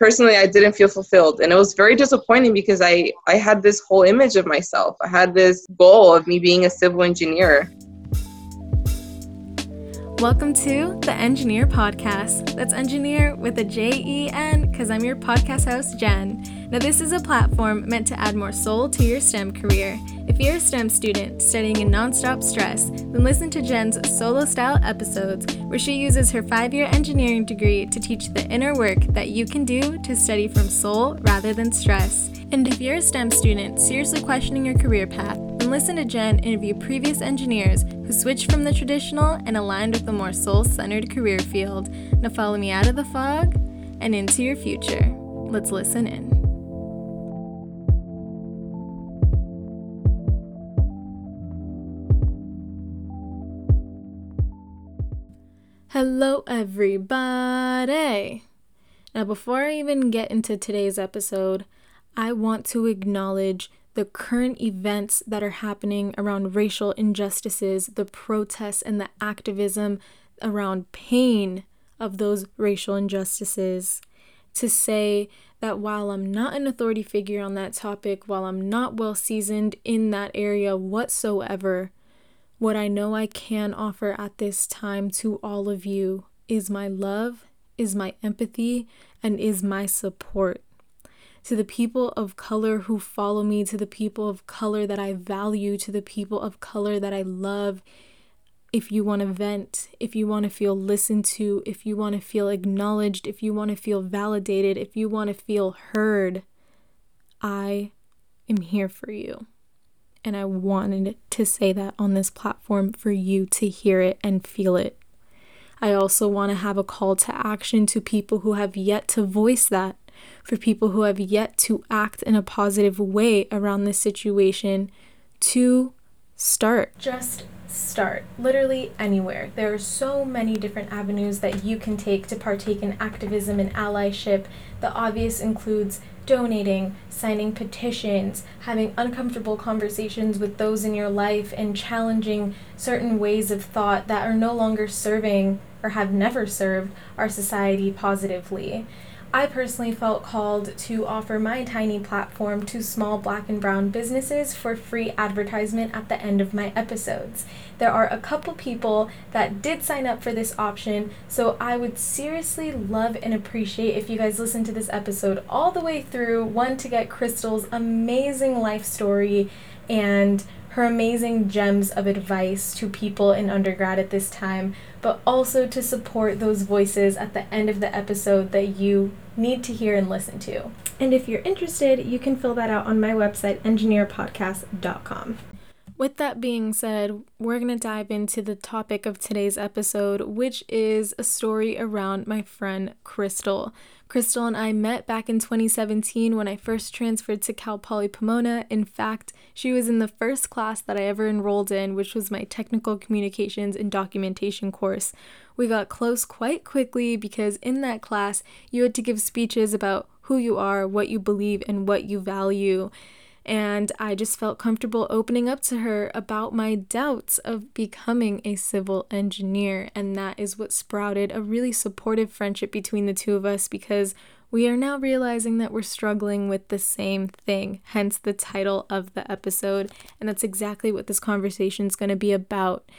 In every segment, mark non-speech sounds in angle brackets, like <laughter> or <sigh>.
personally I didn't feel fulfilled and it was very disappointing because I I had this whole image of myself. I had this goal of me being a civil engineer. Welcome to the Enjeneer Podcast. That's Enjeneer with a J E N because I'm your podcast host, Jen. Now, this is a platform meant to add more soul to your STEM career. If you're a STEM student studying in nonstop stress, then listen to Jen's solo style episodes where she uses her five year engineering degree to teach the inner work that you can do to study from soul rather than stress. And if you're a STEM student seriously questioning your career path, then listen to Jen interview previous engineers who switched from the traditional and aligned with the more soul centered career field. Now follow me out of the fog and into your future. Let's listen in. Hello, everybody. Now, before I even get into today's episode, I want to acknowledge the current events that are happening around racial injustices, the protests, and the activism around pain of those racial injustices. To say that while I'm not an authority figure on that topic, while I'm not well seasoned in that area whatsoever, what I know I can offer at this time to all of you is my love, is my empathy, and is my support to the people of color who follow me, to the people of color that I value, to the people of color that I love. If you want to vent, if you want to feel listened to, if you want to feel acknowledged, if you want to feel validated, if you want to feel heard, I am here for you. And I wanted to say that on this platform for you to hear it and feel it. I also want to have a call to action to people who have yet to voice that for people who have yet to act in a positive way around this situation to start. Just start literally anywhere. There are so many different avenues that you can take to partake in activism and allyship. The obvious includes donating, signing petitions, having uncomfortable conversations with those in your life, and challenging certain ways of thought that are no longer serving or have never served our society positively. I personally felt called to offer my tiny platform to small black and brown businesses for free advertisement at the end of my episodes. There are a couple people that did sign up for this option, so I would seriously love and appreciate if you guys listen to this episode all the way through. One, to get Crystal's amazing life story and her amazing gems of advice to people in undergrad at this time, but also to support those voices at the end of the episode that you need to hear and listen to. And if you're interested, you can fill that out on my website, enjeneerpodcast.com. With that being said, we're going to dive into the topic of today's episode, which is a story around my friend Crystal. Crystal and I met back in 2017 when I first transferred to Cal Poly Pomona. In fact, she was in the first class that I ever enrolled in, which was my Technical Communications and Documentation course. We got close quite quickly because in that class, you had to give speeches about who you are, what you believe, and what you value. And I just felt comfortable opening up to her about my doubts of becoming a civil engineer. And that is what sprouted a really supportive friendship between the two of us because we are now realizing that we're struggling with the same thing, hence the title of the episode. And that's exactly what this conversation is going to be about.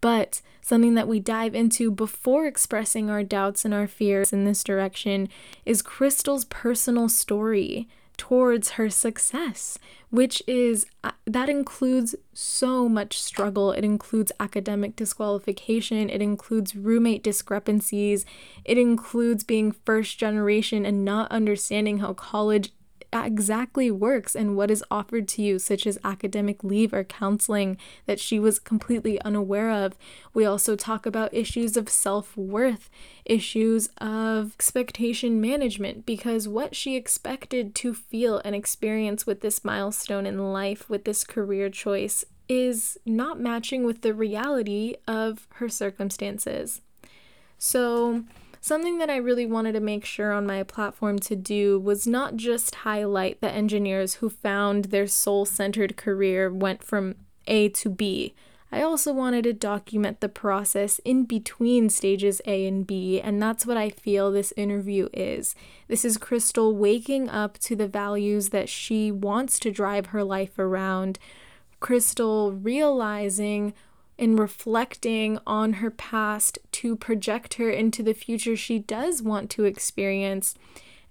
But something that we dive into before expressing our doubts and our fears in this direction is Crystal's personal story towards her success, which is uh, that includes so much struggle. It includes academic disqualification, it includes roommate discrepancies, it includes being first generation and not understanding how college exactly works and what is offered to you, such as academic leave or counseling that she was completely unaware of. We also talk about issues of self worth, issues of expectation management, because what she expected to feel and experience with this milestone in life, with this career choice, is not matching with the reality of her circumstances. So, Something that I really wanted to make sure on my platform to do was not just highlight the engineers who found their soul centered career went from A to B. I also wanted to document the process in between stages A and B, and that's what I feel this interview is. This is Crystal waking up to the values that she wants to drive her life around, Crystal realizing and reflecting on her past to project her into the future she does want to experience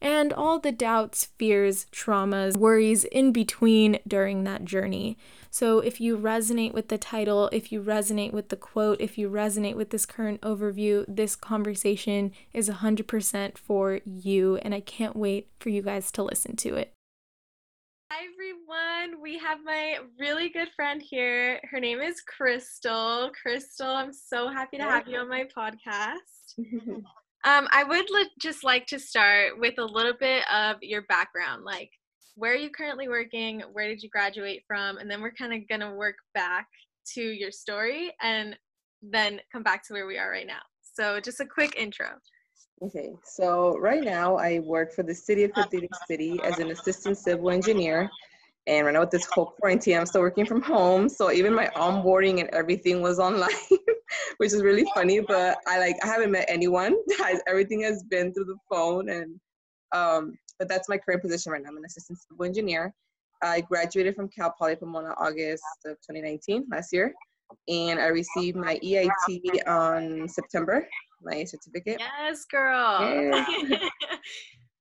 and all the doubts, fears, traumas, worries in between during that journey. So, if you resonate with the title, if you resonate with the quote, if you resonate with this current overview, this conversation is 100% for you, and I can't wait for you guys to listen to it. Hi, everyone. We have my really good friend here. Her name is Crystal. Crystal, I'm so happy to have you on my podcast. <laughs> Um, I would li- just like to start with a little bit of your background, like where are you currently working, where did you graduate from, and then we're kind of gonna work back to your story and then come back to where we are right now. So just a quick intro. Okay, so right now I work for the city of Cathedral City as an assistant civil engineer. And right now with this whole quarantine, I'm still working from home. So even my onboarding and everything was online, <laughs> which is really funny. But I like I haven't met anyone. <laughs> everything has been through the phone. And um, but that's my current position right now. I'm an assistant civil engineer. I graduated from Cal Poly Pomona August of 2019, last year. And I received my EIT on September, my certificate. Yes, girl. <laughs>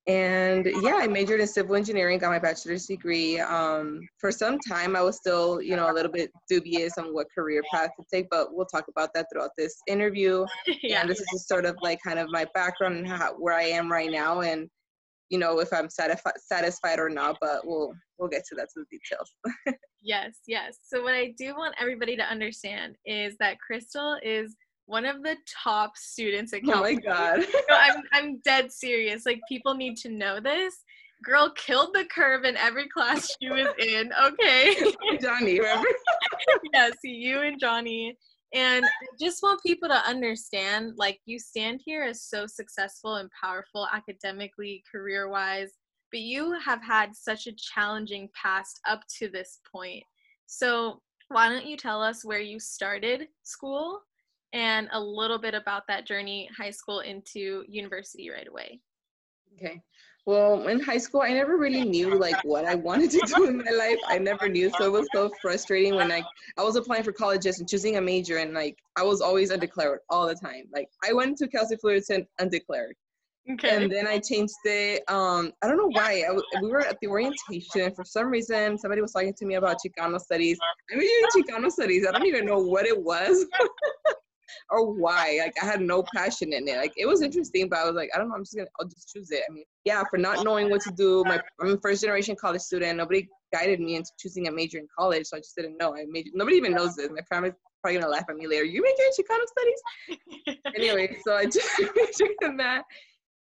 And yeah i majored in civil engineering got my bachelor's degree. Um, for some time i was still you know a little bit dubious on what career path to take but we'll talk about that throughout this interview. <laughs> Yeah. And this is just sort of like kind of my background and how, where i am right now and you know if i'm satisfied satisfied or not but we'll we'll get to that to the details. <laughs> Yes yes. So what i do want everybody to understand is that crystal is one of the top students at Cal. Oh my god. <laughs> I'm I'm dead serious. Like people need to know this. Girl killed the curve in every class she was in. Okay. <laughs> Johnny, remember? <laughs> yes, you and Johnny. And I just want people to understand like you stand here as so successful and powerful academically, career wise, but you have had such a challenging past up to this point. So, why don't you tell us where you started school and a little bit about that journey, high school into university right away. Okay. Well, in high school, I never really knew like what I wanted to do in my life. I never knew, so it was so frustrating when I I was applying for colleges and choosing a major, and like I was always undeclared all the time. Like I went to Cal State Fullerton undeclared, okay. and then I changed it. Um, I don't know why. I, we were at the orientation, and for some reason, somebody was talking to me about Chicano studies. I doing Chicano studies. I don't even know what it was. <laughs> or why. Like I had no passion in it. Like it was interesting, but I was like, I don't know. I'm just gonna. I'll just choose it. I mean, yeah, for not knowing what to do. My I'm a first generation college student. Nobody guided me into choosing a major in college, so I just didn't know. I made nobody even knows this. My family's probably gonna laugh at me later. You major in Chicano studies? anyway, <laughs> so I just majored in that.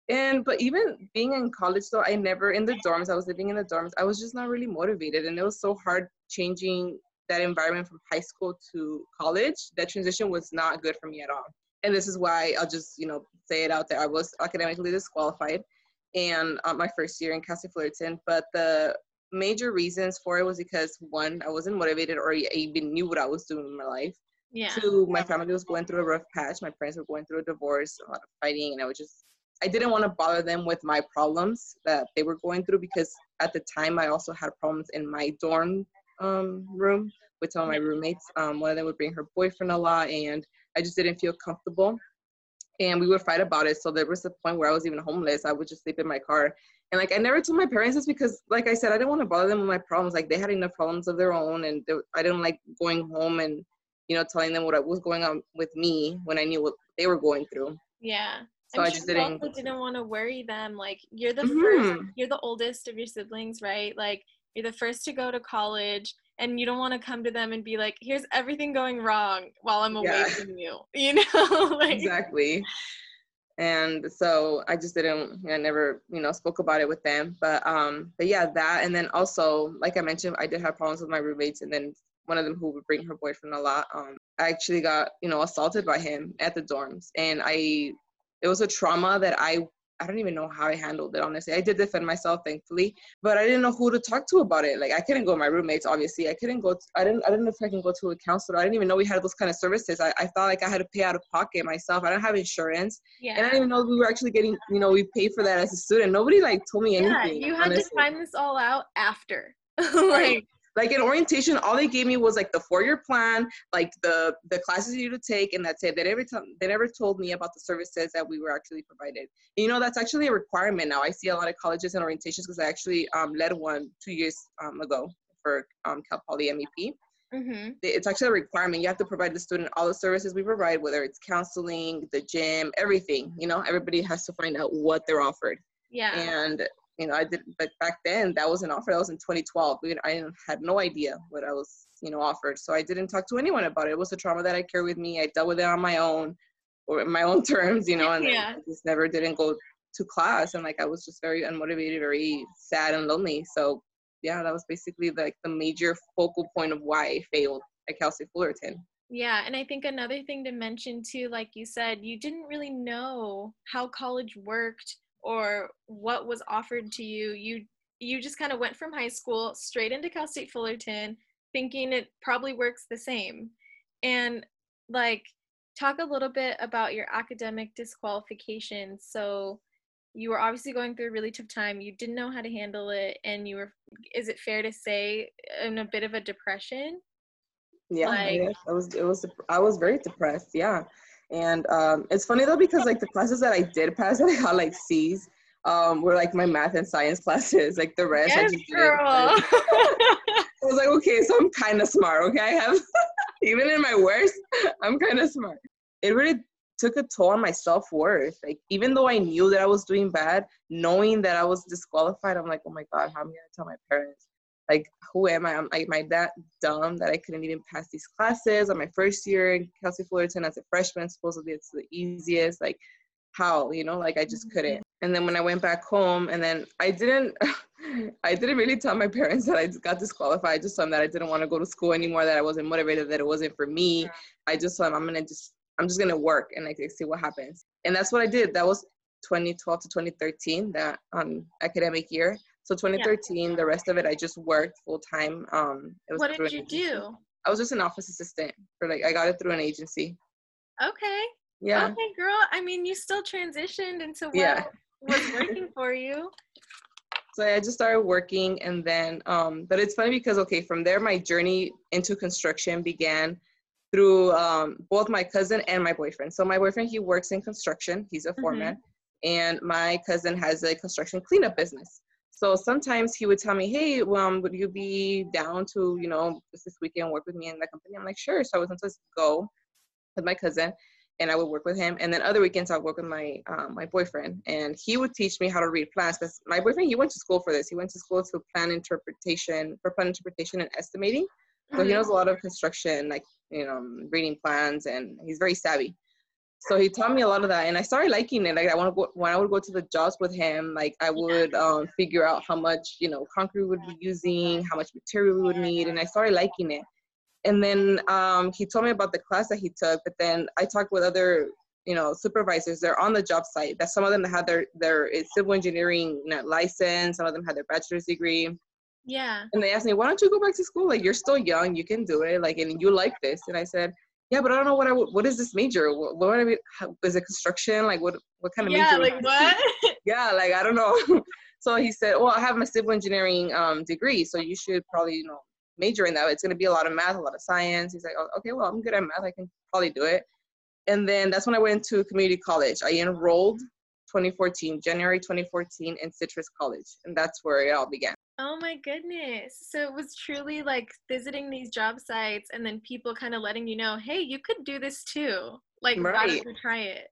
And but even being in college though, I never in the dorms, I was living in the dorms, I was just not really motivated. And it was so hard changing that environment from high school to college, that transition was not good for me at all. And this is why I'll just, you know, say it out there. I was academically disqualified and uh, my first year in Cal State Fullerton, but the major reasons for it was because one, I wasn't motivated or I even knew what I was doing in my life. Yeah. Two, my family was going through a rough patch. My parents were going through a divorce, a lot of fighting, and I was just I didn't want to bother them with my problems that they were going through because at the time I also had problems in my dorm um, room with some of my roommates. Um, one of them would bring her boyfriend a lot, and I just didn't feel comfortable. And we would fight about it. So there was a point where I was even homeless. I would just sleep in my car. And like I never told my parents this because, like I said, I didn't want to bother them with my problems. Like they had enough problems of their own, and they, I didn't like going home and you know telling them what was going on with me when I knew what they were going through. Yeah. So I'm i just didn't. Didn't want to worry them. Like you're the mm-hmm. first, you're the oldest of your siblings, right? Like you're the first to go to college and you don't want to come to them and be like here's everything going wrong while i'm away yeah. from you <laughs> you know <laughs> like, exactly and so i just didn't i never you know spoke about it with them but um but yeah that and then also like i mentioned i did have problems with my roommates and then one of them who would bring her boyfriend a lot um i actually got you know assaulted by him at the dorms and i it was a trauma that i I don't even know how I handled it, honestly. I did defend myself, thankfully, but I didn't know who to talk to about it. Like I couldn't go to my roommates, obviously. I couldn't go, to, I didn't, I didn't know if I can go to a counselor. I didn't even know we had those kind of services. I, I thought like I had to pay out of pocket myself. I don't have insurance. Yeah. And I didn't even know we were actually getting, you know, we paid for that as a student. Nobody like told me anything. Yeah, you had honestly. to find this all out after. <laughs> like, like in orientation all they gave me was like the four-year plan like the the classes you need to take and that's it they never, t- they never told me about the services that we were actually provided and, you know that's actually a requirement now i see a lot of colleges and orientations because i actually um, led one two years um, ago for um, cal poly mep Mm-hmm. It's actually a requirement. You have to provide the student all the services we provide, whether it's counseling, the gym, everything. You know, everybody has to find out what they're offered. Yeah. And you know, I did, but back then that was an offer. That was in 2012. I had no idea what I was, you know, offered. So I didn't talk to anyone about it. It was a trauma that I carry with me. I dealt with it on my own, or in my own <laughs> terms, you know, and yeah. I just never didn't go to class. And like I was just very unmotivated, very sad and lonely. So yeah, that was basically like the major focal point of why I failed at Cal State Fullerton. Yeah, and I think another thing to mention too, like you said, you didn't really know how college worked or what was offered to you you you just kind of went from high school straight into cal state fullerton thinking it probably works the same. And like talk a little bit about your academic disqualification so you were obviously going through a really tough time you didn't know how to handle it and you were is it fair to say in a bit of a depression? Yeah like, I was it was i was very depressed yeah and um, it's funny though because like the classes that I did pass <laughs> that I got like C's um, were like my math and science <laughs> classes. Like the rest, yes, I just girl. <laughs> I was like, okay, so I'm kind of smart. Okay, I have even in my worst, I'm kind of smart. It really took a toll on my self worth. Like even though I knew that I was doing bad, knowing that I was disqualified, I'm like, oh my god, how am I gonna tell my parents? Like who am I? I'm am I that dumb that I couldn't even pass these classes on my first year in Cal State Fullerton as a freshman? Supposedly it's the easiest. Like how, you know, like I just couldn't. And then when I went back home and then I didn't <laughs> I didn't really tell my parents <laughs> that I got disqualified. I just told them that I didn't want to go to school anymore, that I wasn't motivated, that it wasn't for me. I just told them I'm gonna just I'm just gonna work and like see what happens. And that's what I did. That was 2012 to 2013, that um academic year. So 2013, yeah. the rest of it, I just worked full time. Um, what did you do? I was just an office assistant for like I got it through an agency. Okay. Yeah. Okay, girl. I mean, you still transitioned into what yeah. was <laughs> working for you. So I just started working, and then, um, but it's funny because okay, from there, my journey into construction began through um, both my cousin and my boyfriend. So my boyfriend, he works in construction. He's a foreman, mm-hmm. and my cousin has a construction cleanup business. So sometimes he would tell me, hey, um, would you be down to, you know, just this weekend work with me in the company? I'm like, sure. So I was supposed to go with my cousin and I would work with him. And then other weekends I'd work with my um, my boyfriend and he would teach me how to read plans because my boyfriend, he went to school for this. He went to school to plan interpretation, for plan interpretation and estimating. So he mm-hmm. knows a lot of construction, like, you know, reading plans and he's very savvy so he taught me a lot of that and i started liking it like i want to go when i would go to the jobs with him like i would um, figure out how much you know concrete we would be using how much material we would need and i started liking it. And then um, he told me about the class that he took but then i talked with other you know supervisors they're on the job site that some of them had their their civil engineering you know, license some of them had their bachelor's degree. Yeah. And they asked me why don't you go back to school? Like you're still young you can do it like and you like this. And i said yeah, but I don't know what I what is this major? What, what I mean, how, is it construction? Like what what kind of yeah, major? Yeah, like what? <laughs> yeah, like I don't know. <laughs> so he said, well, I have my civil engineering um, degree, so you should probably you know major in that. It's gonna be a lot of math, a lot of science. He's like, oh, okay, well, I'm good at math. I can probably do it. And then that's when I went to community college. I enrolled 2014, January 2014 in Citrus College, and that's where it all began. Oh my goodness. So it was truly like visiting these job sites and then people kind of letting you know, hey, you could do this too. Like, right. why don't you try it?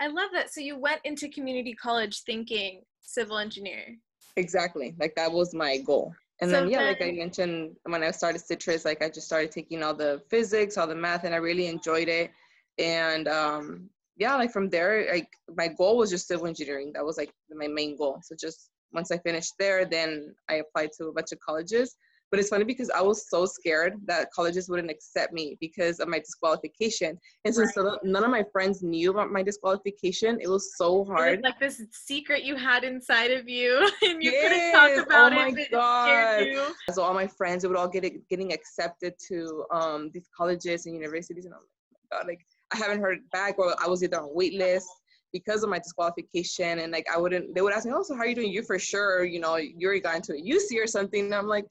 I love that. So you went into community college thinking civil engineer. Exactly. Like that was my goal. And so then, yeah, then, like I mentioned, when I started Citrus, like I just started taking all the physics, all the math, and I really enjoyed it. And um, yeah, like from there, like my goal was just civil engineering. That was like my main goal. So just once I finished there, then I applied to a bunch of colleges. But it's funny because I was so scared that colleges wouldn't accept me because of my disqualification. And since right. none of my friends knew about my disqualification, it was so hard. Was like this secret you had inside of you, <laughs> and you yes. couldn't talk oh about oh it. my god! So all my friends, they would all get it, getting accepted to um, these colleges and universities, and I'm like, God, like I haven't heard back, or I was either on wait list because of my disqualification and like I wouldn't they would ask me, Oh, so how are you doing? You for sure, you know, you already got into a UC or something. And I'm like,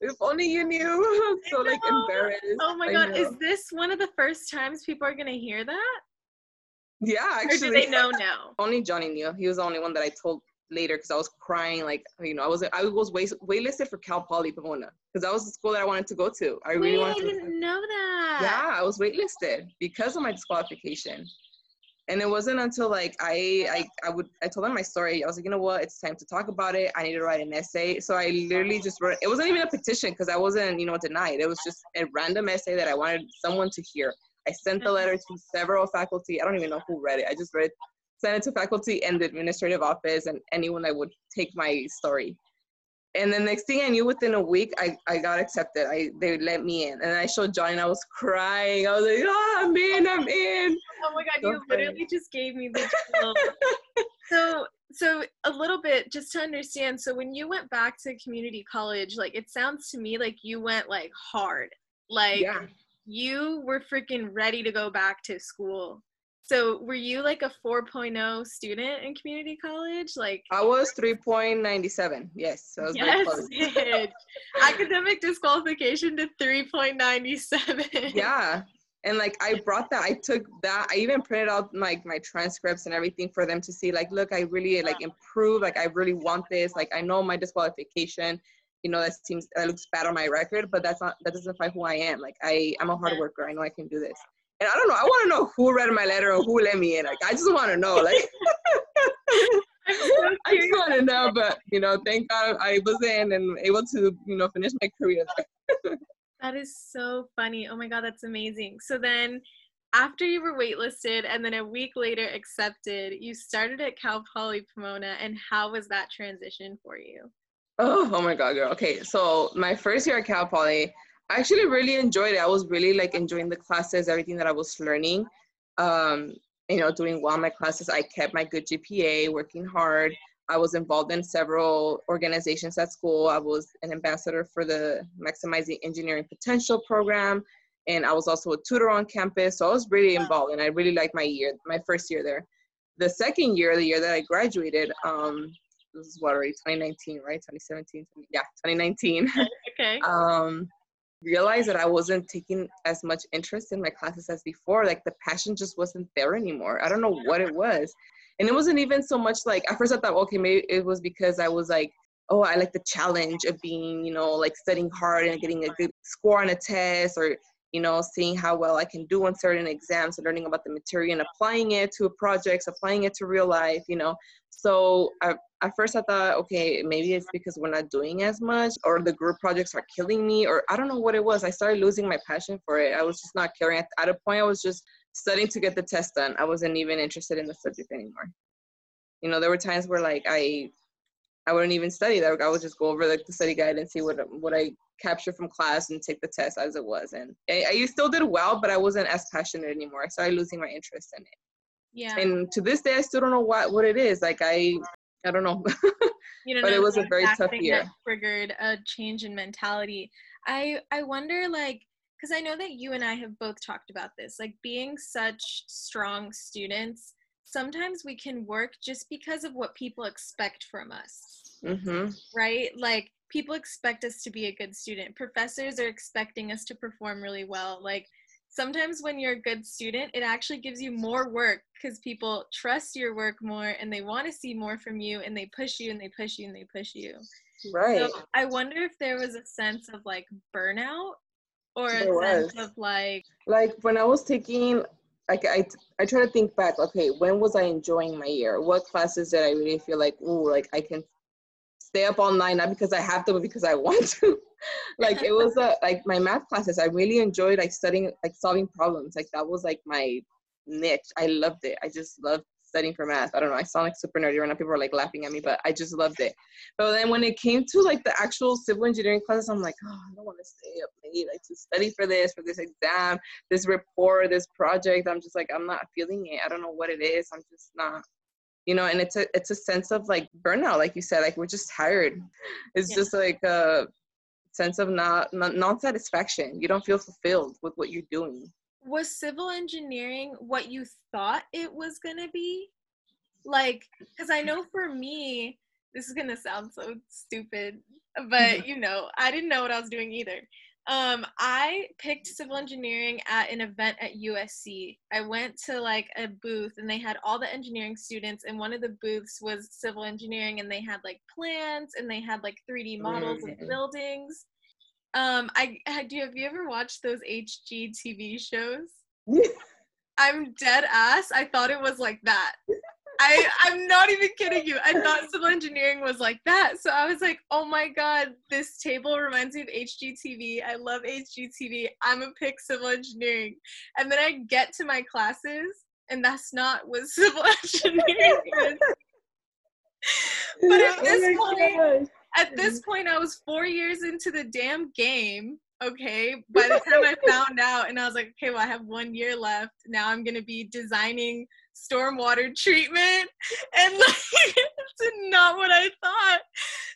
if only you knew. <laughs> so like embarrassed. Oh my god, is this one of the first times people are gonna hear that? Yeah, actually. Or do they know <laughs> now? Only Johnny knew. He was the only one that I told later because I was crying. Like you know, I was I was wait, waitlisted for Cal Poly Pomona because that was the school that I wanted to go to. I really Wait, wanted. To I didn't know that. Yeah, I was waitlisted because of my disqualification and it wasn't until like I, I i would i told them my story. I was like you know what? It's time to talk about it. I need to write an essay. So i literally just wrote it wasn't even a petition because i wasn't you know denied. It was just a random essay that i wanted someone to hear. I sent the letter to several faculty. I don't even know who read it. I just read sent it to faculty and the administrative office and anyone that would take my story and the next thing I knew, within a week, I, I got accepted. I they let me in, and I showed Johnny, and I was crying. I was like, "Oh, I'm in! I'm in!" Oh my god, so you funny. literally just gave me the chill. so, so a little bit just to understand. So, when you went back to community college, like it sounds to me like you went like hard, like yeah. you were freaking ready to go back to school. So were you like a 4.0 student in community college? Like I was 3.97. Yes. So yes, <laughs> Academic disqualification to 3.97. Yeah. And like I <laughs> brought that, I took that, I even printed out like my, my transcripts and everything for them to see, like, look, I really like improved, like I really want this. Like I know my disqualification, you know, that seems that looks bad on my record, but that's not that doesn't define who I am. Like I, I'm a hard worker. I know I can do this. And I don't know. I want to know who read my letter or who let me in. Like, I just want to know. Like, <laughs> <laughs> I just want to know. But you know, thank God I was in and able to, you know, finish my career. <laughs> that is so funny. Oh my God, that's amazing. So then, after you were waitlisted and then a week later accepted, you started at Cal Poly Pomona. And how was that transition for you? Oh, oh my God, girl. Okay, so my first year at Cal Poly, I actually really enjoyed it. I was really like enjoying the classes, everything that I was learning. Um, you know, doing well in my classes. I kept my good GPA, working hard. I was involved in several organizations at school. I was an ambassador for the Maximizing Engineering Potential program, and I was also a tutor on campus. So I was really involved, and I really liked my year, my first year there. The second year, the year that I graduated, um, this is what already 2019, right? 2017, yeah, 2019. Okay. <laughs> um, realized that I wasn't taking as much interest in my classes as before. Like the passion just wasn't there anymore. I don't know what it was. And it wasn't even so much like, at first I thought, okay, maybe it was because I was like, oh, I like the challenge of being, you know, like studying hard and getting a good score on a test or, you know, seeing how well I can do on certain exams and learning about the material and applying it to projects, applying it to real life, you know. So I, at first I thought, okay, maybe it's because we're not doing as much or the group projects are killing me or I don't know what it was. I started losing my passion for it. I was just not caring. At, a point, I was just studying to get the test done. I wasn't even interested in the subject anymore. You know, there were times where like I, I wouldn't even study that. I would just go over like the study guide and see what what I captured from class and take the test as it was. And I, I still did well, but I wasn't as passionate anymore. I started losing my interest in it. Yeah. And to this day, I still don't know what what it is. Like I I don't know. <laughs> you know, but it was a very tough year. That triggered a change in mentality. I I wonder like because I know that you and I have both talked about this. Like being such strong students, sometimes we can work just because of what people expect from us. Mm-hmm. Right? Like people expect us to be a good student. Professors are expecting us to perform really well. Like sometimes when you're a good student, it actually gives you more work because people trust your work more and they want to see more from you and they push you and they push you and they push you. Right. So I wonder if there was a sense of like burnout or there a was. sense of like like when I was taking like I I try to think back, okay, when was I enjoying my year? What classes did I really feel like, oh, like I can stay up all night, not because I have to, but because I want to. <laughs> like it was a, like my math classes. I really enjoyed like studying, like solving problems. Like that was like my niche. I loved it. I just loved studying for math. I don't know. I sound like super nerdy right now. People are like laughing at me, but I just loved it. But then when it came to like the actual civil engineering classes, I'm like, oh, I don't want to stay up late like to study for this, for this exam, this report, this project. I'm just like, I'm not feeling it. I don't know what it is. I'm just not you know and it's a it's a sense of like burnout like you said like we're just tired. It's yeah. just like a sense of not, not non-satisfaction you don't feel fulfilled with what you're doing. Was civil engineering what you thought it was going to be? Like because i know for me this is going to sound so stupid but <laughs> you know i didn't know what i was doing either um, I picked civil engineering at an event at USC. I went to like a booth and they had all the engineering students, and one of the booths was civil engineering, and they had like plans and they had like 3D models of buildings. Um, I had you have you ever watched those HGTV shows? <laughs> I'm dead ass. I thought it was like that. I, I'm not even kidding you. I thought civil engineering was like that. So I was like, oh my God, this table reminds me of HGTV. I love HGTV. I'm a pick civil engineering. And then I get to my classes, and that's not what <laughs> civil engineering is. but at oh this oh point, at this point, I was four years into the damn game. Okay. By the time I found out, and I was like, okay, well, I have one year left. Now I'm going to be designing stormwater treatment <laughs> and like <laughs> it's not what i thought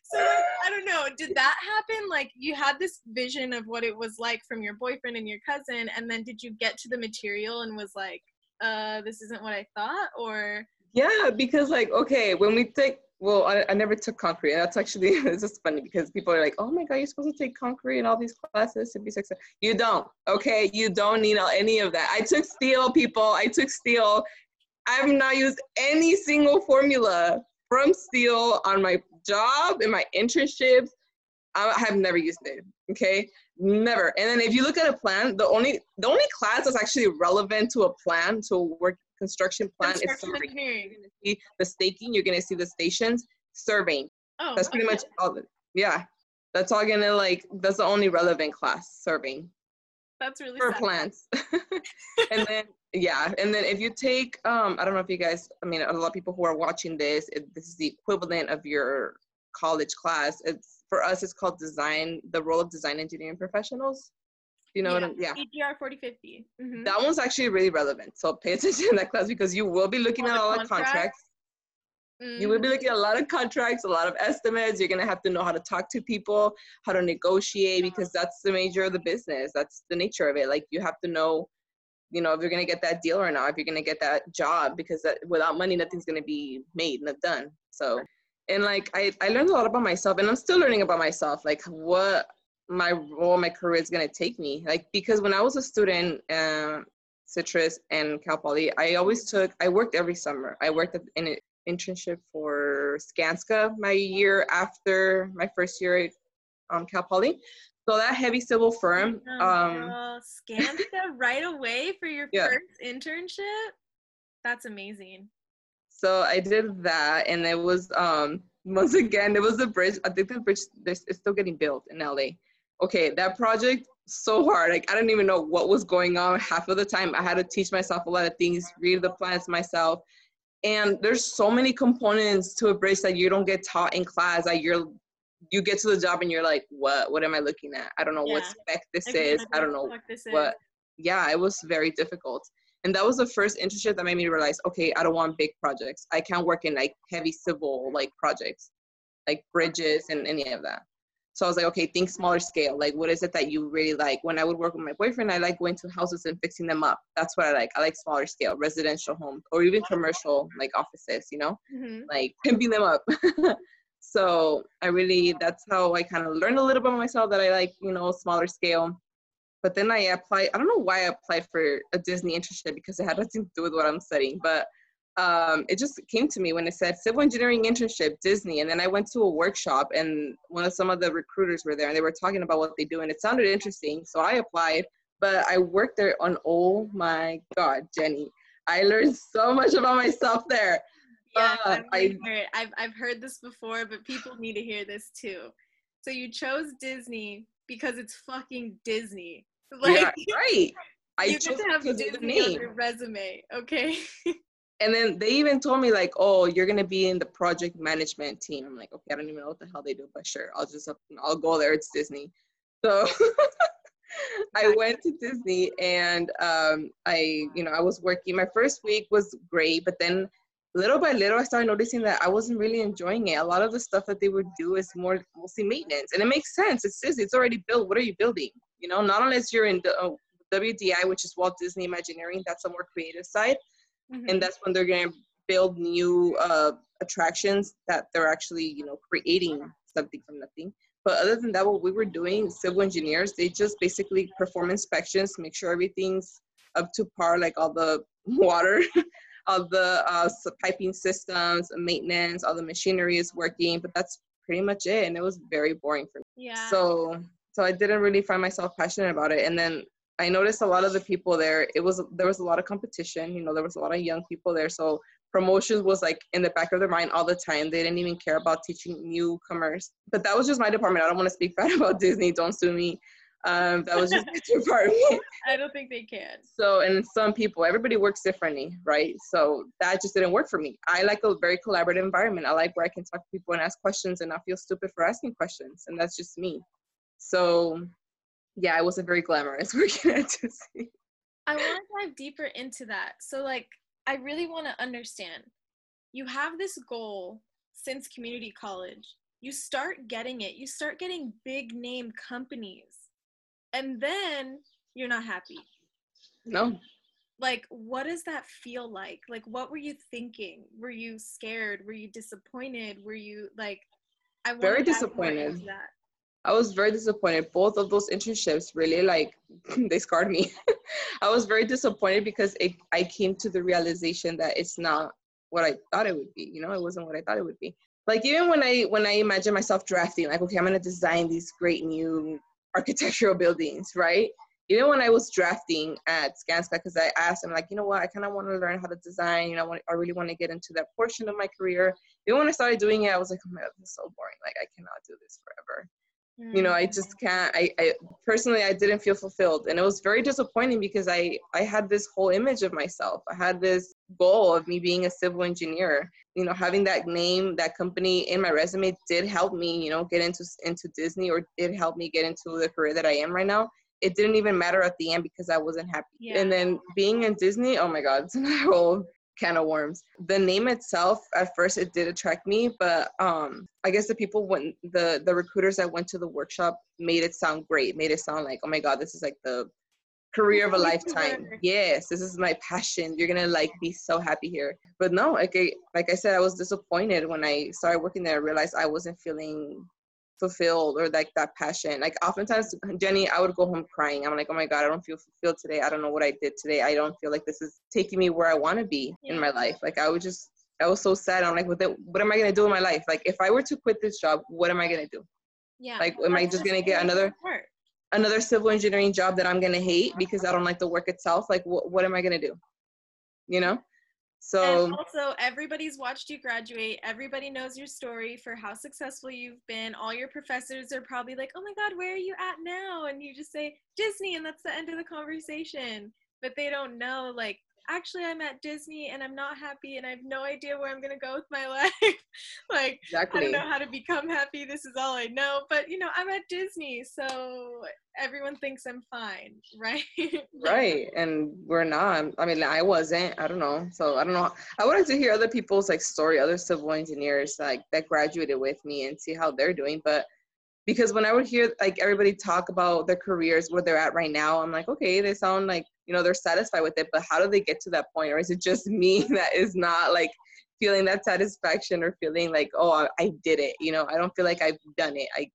so like, i don't know did that happen like you had this vision of what it was like from your boyfriend and your cousin and then did you get to the material and was like uh this isn't what i thought or yeah because like okay when we take well I, I never took concrete And that's actually <laughs> it's just funny because people are like oh my god you're supposed to take concrete and all these classes to be successful you don't okay you don't need any of that i took steel people i took steel I've not used any single formula from steel on my job in my internships. I have never used it. Okay, never. And then if you look at a plan, the only the only class that's actually relevant to a plan to work construction plan construction is surveying. You're gonna see the staking. You're gonna see the stations surveying. Oh, that's pretty okay. much all. Yeah, that's all gonna like. That's the only relevant class surveying. That's really for sad. plants. <laughs> and <laughs> then yeah and then if you take um i don't know if you guys i mean a lot of people who are watching this this is the equivalent of your college class it's for us it's called design the role of design engineering professionals you know yeah, what I'm, yeah EGR 4050 mm-hmm. that one's actually really relevant so pay attention to that class because you will be looking all at all the contracts Mm-hmm. You will be looking at a lot of contracts, a lot of estimates. You're gonna have to know how to talk to people, how to negotiate, because that's the major of the business. That's the nature of it. Like you have to know you know if you're going to get that deal or not if you're going to get that job because that, without money nothing's going to be made and done so and like I, I learned a lot about myself and i'm still learning about myself like what my role my career is going to take me like because when i was a student uh, citrus and cal poly i always took i worked every summer i worked in an internship for skanska my year after my first year at um, cal poly so that heavy civil firm. Um, scammed <laughs> them right away for your yeah. first internship. That's amazing. So I did that, and it was um once again it was a bridge. I think the bridge is still getting built in LA. Okay, that project so hard. Like I didn't even know what was going on half of the time. I had to teach myself a lot of things, read the plans myself. And there's so many components to a bridge that you don't get taught in class Like you're you get to the job and you're like, what? What am I looking at? I don't know yeah. what spec this is. I don't know what. Yeah, it was very difficult. And that was the first internship that made me realize, okay, I don't want big projects. I can't work in like heavy civil like projects, like bridges and any of that. So I was like, okay, think smaller scale. Like, what is it that you really like? When I would work with my boyfriend, I like going to houses and fixing them up. That's what I like. I like smaller scale, residential homes, or even commercial like offices. You know, mm-hmm. like <laughs> pimping them up. <laughs> So I really, that's how I kind of learned a little bit about myself that I like, you know, smaller scale. But then I applied, I don't know why I applied for a Disney internship because it had nothing to do with what I'm studying, but um, it just came to me when it said civil engineering internship, Disney. And then I went to a workshop and one of some of the recruiters were there and they were talking about what they do and it sounded interesting. So I applied, but I worked there on, oh my God, Jenny. I learned so much about myself there. Yeah, uh, I, I've I've heard this before, but people need to hear this too. So you chose Disney because it's fucking Disney. <laughs> Like, yeah, right. I you get to have Disney on your resume, okay? <laughs> And then they even told me like, oh, you're gonna be in the project management team. I'm like, okay, I don't even know what the hell they do, but sure, I'll just I'll go there. It's Disney. So <laughs> I went to Disney and um, I, you know, I was working. My first week was great, but then little by little, I started noticing that I wasn't really enjoying it. A lot of the stuff that they would do is more mostly maintenance, and it makes sense. It's Disney. It's already built. What are you building? You know, not unless you're in the uh, WDI, which is Walt Disney Imagineering. That's a more creative side, mm-hmm. and that's when they're going to build new uh, attractions that they're actually, you know, creating something from nothing. But other than that, what we were doing, civil engineers, they just basically perform inspections, make sure everything's up to par, like all the <laughs> water, all the uh, piping systems, maintenance, all the machinery is working. But that's pretty much it, and it was very boring for me. Yeah. So, so I didn't really find myself passionate about it. And then I noticed a lot of the people there. It was there was a lot of competition. You know, there was a lot of young people there. So promotions was like in the back of their mind all the time. They didn't even care about teaching newcomers. But that was just my department. I don't want to speak <laughs> bad about Disney. Don't sue me. Um, that was just my <laughs> department. <laughs> I don't think they can. So, and some people, everybody works differently, right? So that just didn't work for me. I like a very collaborative environment. I like where I can talk to people and ask questions and not feel stupid for asking questions. And that's just me. So, yeah, it wasn't very glamorous working at Disney. I want to dive deeper into that. So, like, I really want to understand. You have this goal since community college. You start getting it. You start getting big name companies. And then you're not happy. No. Like what does that feel like? Like what were you thinking? Were you scared? Were you disappointed? Were you like I was very disappointed. I was very disappointed. Both of those internships really like <laughs> they scarred me. <laughs> I was very disappointed because it, I came to the realization that it's not what I thought it would be. You know, it wasn't what I thought it would be. Like even when I when I imagine myself drafting, like okay, I'm gonna design these great new <laughs> architectural buildings, right? Even when I was drafting at Skanska, because I asked them like, you know what, I kind of want to learn how to design. You know, I, want, I really want to get into that portion of my career. Even when I started doing it, I was like, oh my god, this is so boring. Like I cannot do this forever you know i just mm. can't I, I personally i didn't feel fulfilled and it was very disappointing because i i had this whole image of myself i had this goal of me being a civil engineer you know having that name that company in my resume did help me you know get into into disney or did help me get into the career that i am right now it didn't even matter at the end because i wasn't happy yeah. and then being in disney oh my god <laughs> it's a whole can of worms. The name itself, at first, it did attract me, but um, I guess the people when the the recruiters that went to the workshop made it sound great, made it sound like, oh my god, this is like the career of a lifetime. Yes, this is my passion. You're gonna like be so happy here. But no, like I like I said, I was disappointed when I started working there. I realized I wasn't feeling fulfilled or like that passion. Like oftentimes, Jenny, I would go home crying. I'm like, oh my God, I don't feel fulfilled today. I don't know what I did today. I don't feel like this is taking me where I want to be yeah. in my life. Like I was just, I was so sad. I'm like, what, what am I going to do in my life? Like if I were to quit this job, what am I going to do? Yeah. Like, am I just going to get another, another civil engineering job that I'm going to hate because I don't like the work itself? Like, wh- what am I going to do? You know? So and also everybody's watched you graduate. Everybody knows your story for how successful you've been. All your professors are probably like, "Oh my god, where are you at now?" And you just say Disney and that's the end of the conversation. But they don't know like actually I'm at Disney and I'm not happy and I have no idea where I'm gonna go with my <laughs> life. like exactly. I don't know how to become happy. This is all I know. But you know, I'm at Disney, so everyone thinks I'm fine, <laughs> right? right. And we're not. I mean I wasn't. I don't know. So I don't know. I wanted to hear other people's like story, other civil engineers like that graduated with me and see how they're doing. But because when I would hear like everybody talk about their careers, where they're at right now, I'm like, okay, they sound like you know they're satisfied with it, but how do they get to that point, or is it just me <laughs> that is not like feeling that satisfaction or feeling like, oh, I, I did it? You know, I don't feel like I've done it. I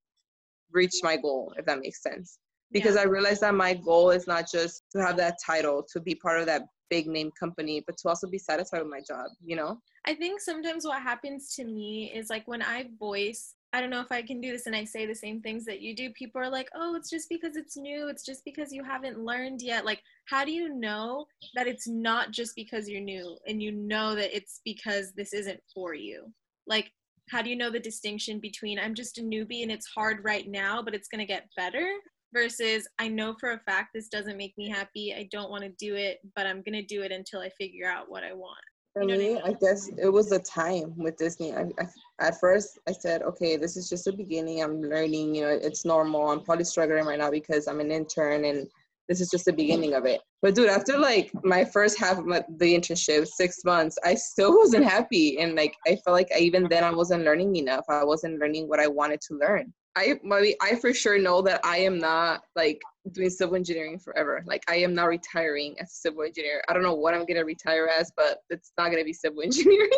reached my goal, if that makes sense. Because yeah. I realized that my goal is not just to have that title, to be part of that big name company, but to also be satisfied with my job, you know? I think sometimes what happens to me is like when I voice I don't know if I can do this and I say the same things that you do. People are like, oh, it's just because it's new. It's just because you haven't learned yet. Like, how do you know that it's not just because you're new and you know that it's because this isn't for you? Like, how do you know the distinction between I'm just a newbie and it's hard right now, but it's going to get better versus I know for a fact this doesn't make me happy. I don't want to do it, but I'm going to do it until I figure out what I want. For me, I, mean? I, guess it was the time with Disney. I, I, at first, I said, okay, this is just the beginning. I'm learning. You know, it's normal. I'm probably struggling right now because I'm an intern and this is just the beginning of it. But dude, after like my first half of my, the internship, six months, I still <laughs> wasn't happy, and like I felt like I, even then I wasn't learning enough. I wasn't learning what I wanted to learn. I I for sure know that I am not like doing civil engineering forever. Like I am not retiring as a civil engineer. I don't know what I'm gonna retire as, but it's not gonna be civil <laughs> engineering.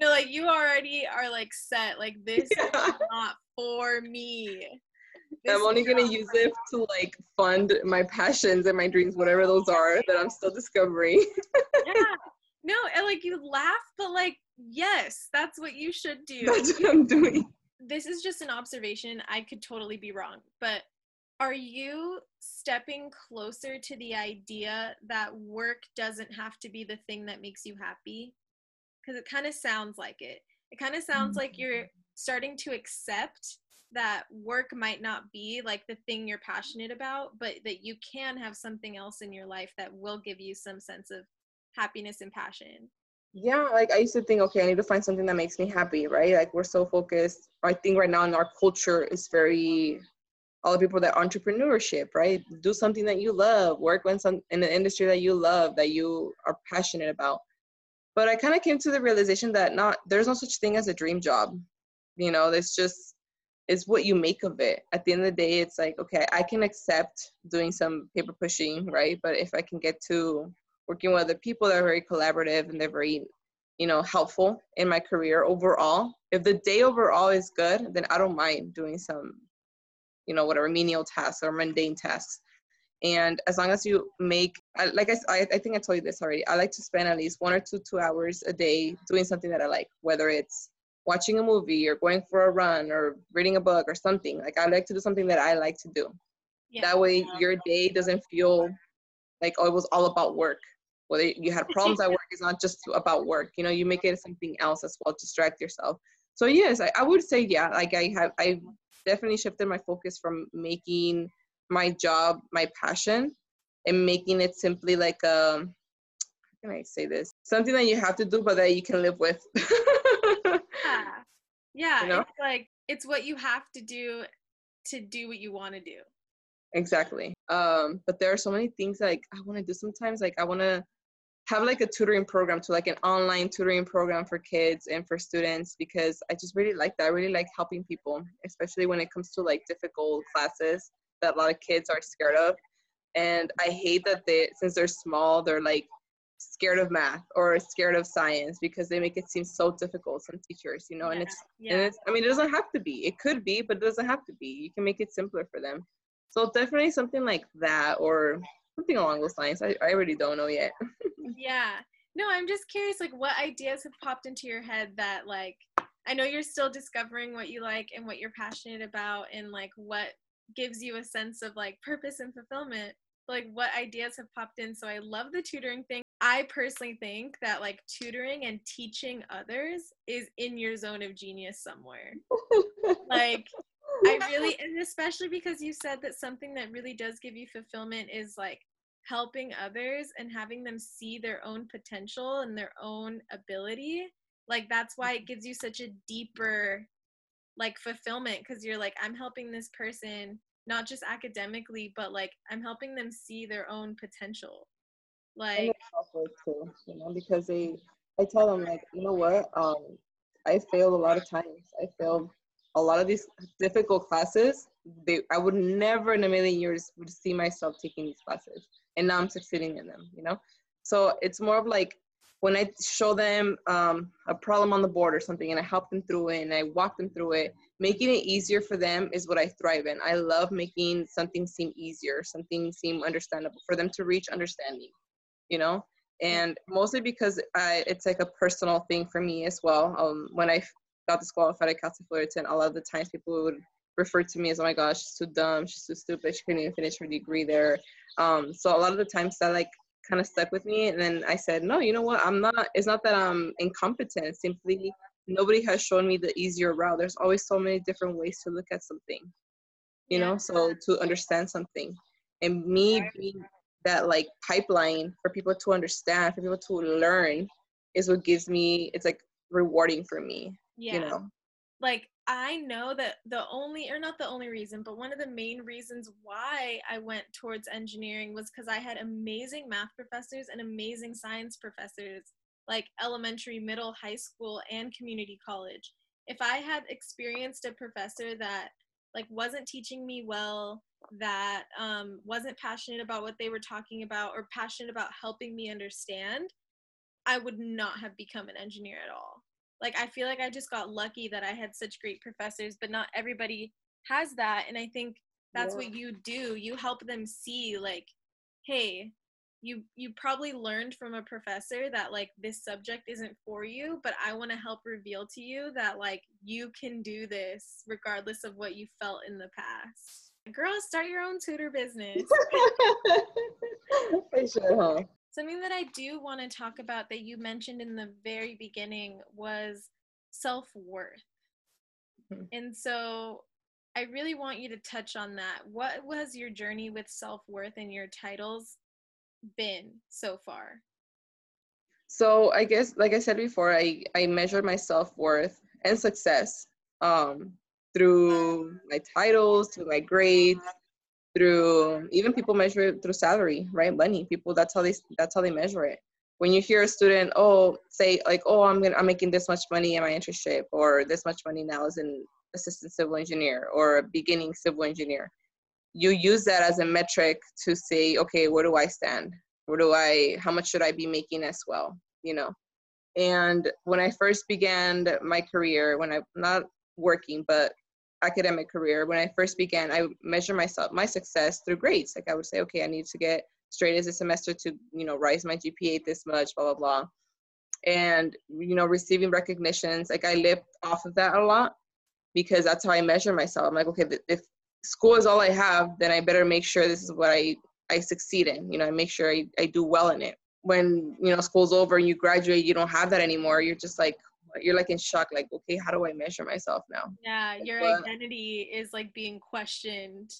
No, like you already are like set. Like this yeah. is <laughs> not for me. I'm only gonna use it to like fund my passions and my dreams, whatever those are that I'm still discovering. yeah. <laughs> No, and like you laugh, but like yes, that's what you should do. That's what I'm doing. This is just an observation. I could totally be wrong, but are you stepping closer to the idea that work doesn't have to be the thing that makes you happy? Because it kind of sounds like it. It kind of sounds mm-hmm. like you're starting to accept that work might not be like the thing you're passionate about, but that you can have something else in your life that will give you some sense of happiness and passion. Yeah, like I used to think, okay, I need to find something that makes me happy, right? Like we're so focused. I think right now in our culture is very all the people that entrepreneurship, right? Do something that you love, work in some in an industry that you love, that you are passionate about. But I kind of came to the realization that not there's no such thing as a dream job. You know, there's just is what you make of it. At the end of the day, it's like, okay, I can accept doing some paper pushing, right? But if I can get to working with other people that are very collaborative and they're very, you know, helpful in my career overall, if the day overall is good, then I don't mind doing some, you know, whatever menial tasks or mundane tasks. And as long as you make, like I, I think I told you this already, I like to spend at least one or two, two hours a day doing something that I like, whether it's watching a movie or going for a run or reading a book or something. Like I like to do something that I like to do. Yeah. That way your day doesn't feel like oh it was all about work. Whether you had problems at work, it's not just about work. You know, you make it something else as well. Distract yourself. So yes, I, I would say yeah. Like I have I definitely shifted my focus from making my job my passion and making it simply like um how can I say this? Something that you have to do but that you can live with. <laughs> yeah yeah you know? it's like it's what you have to do to do what you want to do exactly um but there are so many things like i want to do sometimes like i want to have like a tutoring program to like an online tutoring program for kids and for students because i just really like that i really like helping people especially when it comes to like difficult classes that a lot of kids are scared of. And i hate that they since they're small they're like scared of math or scared of science because they make it seem so difficult some teachers you know yeah, and it's yeah. and it's i mean it doesn't have to be. It could be but it doesn't have to be. You can make it simpler for them. So definitely something like that or something along those lines. I, I already don't know yet. <laughs> Yeah. No i'm just curious like what ideas have popped into your head that like i know you're still discovering what you like and what you're passionate about and like what gives you a sense of like purpose and fulfillment like what ideas have popped in so i love the tutoring thing I personally think that like tutoring and teaching others is in your zone of genius somewhere. like I really <laughs> and especially because you said that something that really does give you fulfillment is like helping others and having them see their own potential and their own ability. Like that's why it gives you such a deeper like fulfillment because you're like I'm helping this person not just academically but like I'm helping them see their own potential like too, you know, because they I tell them like, you know what, um, I failed a lot of times. I failed a lot of these difficult classes. They I would never in a million years would see myself taking these classes. And now I'm succeeding in them, you know? So it's more of like when I show them um, a problem on the board or something and I help them through it and I walk them through it, making it easier for them is what I thrive in. I love making something seem easier, something seem understandable for them to reach understanding you know? And mostly because I, it's like a personal thing for me as well. Um, when i got disqualified at Cal State Fullerton a lot of the times people would refer to me as oh my gosh she's too dumb she's too stupid she couldn't even finish her degree there. Um, so a lot of the times that like kind of stuck with me and then i said no you know what i'm not it's not that i'm incompetent simply nobody has shown me the easier route there's always so many different ways to look at something you yeah. know so to understand something and me being that like pipeline for people to understand, for people to learn, is what gives me it's like rewarding for me. Yeah. You know. Like I know that the only or not the only reason, but one of the main reasons why I went towards engineering was cuz I had amazing math professors and amazing science professors like elementary, middle, high school and community college. If I had experienced a professor that like wasn't teaching me well, that um, wasn't passionate about what they were talking about or passionate about helping me understand, I would not have become an engineer at all. Like I feel like I just got lucky that I had such great professors, but not everybody has that. And I think that's yeah. what you do. You help them see like, hey, you you probably learned from a professor that like this subject isn't for you but i want to help reveal to you that like you can do this regardless of what you felt in the past girl start your own tutor business <laughs> i should huh something that i do want to talk about that you mentioned in the very beginning was self-worth mm-hmm. and so I really want you to touch on that. What was your journey with self worth and your titles been so far? So I guess, like I said before, I I measure my self worth and success um, through my titles, through my grades, through even people measure it through salary, right? Money. People that's how they that's how they measure it. When you hear a student, oh, say like, oh, I'm gonna I'm making this much money in my internship, or this much money now as an assistant civil engineer or a beginning civil engineer you use that as a metric to say okay where do i stand where do i how much should i be making as well you know and when i first began my career when i'm not working but academic career when i first began i measure myself my success through grades like i would say okay i need to get straight as a semester to you know rise my gpa this much blah blah blah and you know receiving recognitions like i lived off of that a lot because that's how i measure myself i'm like okay if school is all I have, then I better make sure this is what I I succeed in. You know, I make sure I, I do well in it. When you know school's over and you graduate, you don't have that anymore. You're just like you're like in shock. Like, okay, how do I measure myself now? Yeah, like, your identity is like being questioned.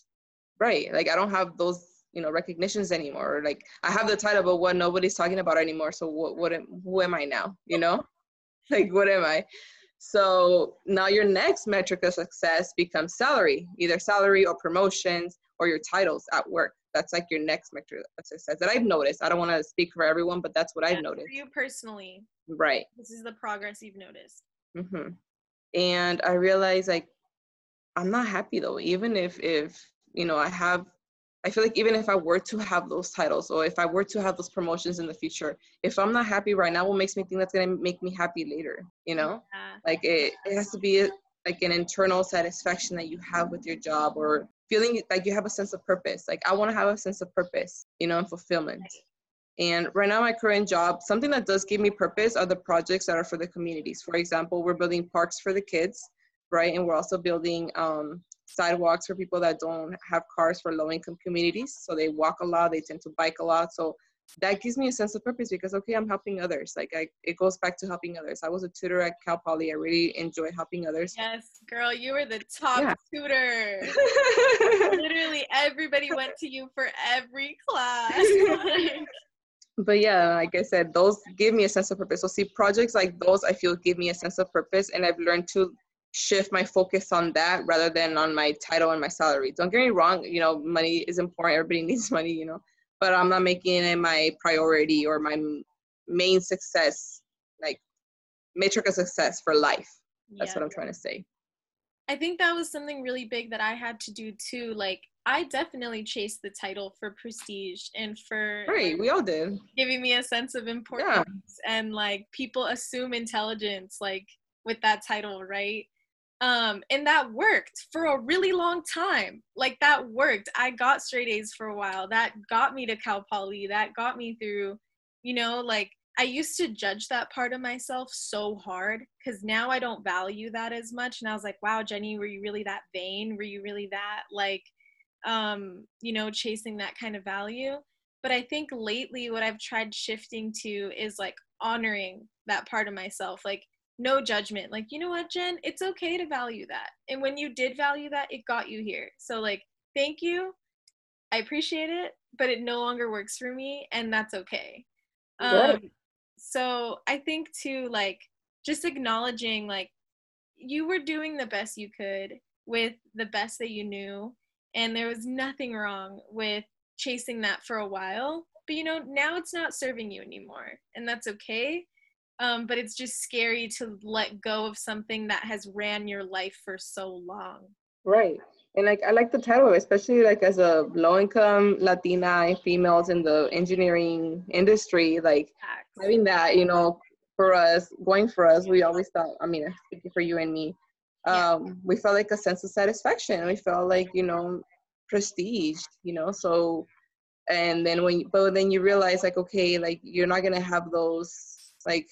Right. Like I don't have those you know recognitions anymore. Like I have the title, but what nobody's talking about anymore. So what what am, who am I now? You know, <laughs> like what am I? So now your next metric of success becomes salary, either salary or promotions or your titles at work. That's like your next metric success that I've noticed. I don't want to speak for everyone, but that's what yeah, I've noticed. For you personally. Right. This is the progress you've noticed. Mm-hmm. And I realized like I'm not happy though, even if if you know I have I feel like even if I were to have those titles or if I were to have those promotions in the future, if I'm not happy right now, what makes me think that's gonna make me happy later? You know, yeah. like it, it has to be a, like an internal satisfaction that you have with your job or feeling like you have a sense of purpose. Like I want to have a sense of purpose, you know, and fulfillment. And right now, my current job, something that does give me purpose are the projects that are for the communities. For example, we're building parks for the kids, right? And we're also building um, sidewalks for people that don't have cars for low income communities. So they walk a lot, they tend to bike a lot. So that gives me a sense of purpose because okay, I'm helping others. Like I, it goes back to helping others. I was a tutor at Cal Poly. I really enjoy helping others. Yes, girl, you were the top yeah. tutor. <laughs> Literally everybody went to you for every class. <laughs> but yeah, like I said, those give me a sense of purpose. So see, projects like those, I feel give me a sense of purpose, and I've learned to shift my focus on that rather than on my title and my salary. Don't get me wrong, you know, money is important. Everybody <laughs> needs money, you know, but I'm not making it my priority or my main success, like metric of success for life. That's yeah. what I'm trying to say. I think that was something really big that I had to do too. Like, I definitely chased the title for prestige and for right. Like, we all did giving me a sense of importance yeah. and like people assume intelligence like with that title, right? Um and that worked for a really long time. Like that worked. I got straight a's for a while. That got me to cal poly. That got me through you know like i used to judge that part of myself so hard because now i don't value that as much. And i was like wow jenny were you really that vain? Were you really that like um you know chasing that kind of value? But i think lately what i've tried shifting to is like honoring that part of myself. Like no judgment. Like you know what jen? It's okay to value that. And when you did value that it got you here. So like thank you. I appreciate it but it no longer works for me and that's okay. Um, so I think too, like just acknowledging like you were doing the best you could with the best that you knew, and there was nothing wrong with chasing that for a while. But you know, now it's not serving you anymore, and that's okay. Um, but it's just scary to let go of something that has ran your life for so long. Right and like I like the title, especially like as a low income Latina females in the engineering industry, like having that, you know, for us, going for us, we always thought, I mean, speaking for you and me, um, yeah. we felt like a sense of satisfaction. We felt like, you know, prestige, you know, so, and then when, but then you realize like, okay, like you're not going to have those, like,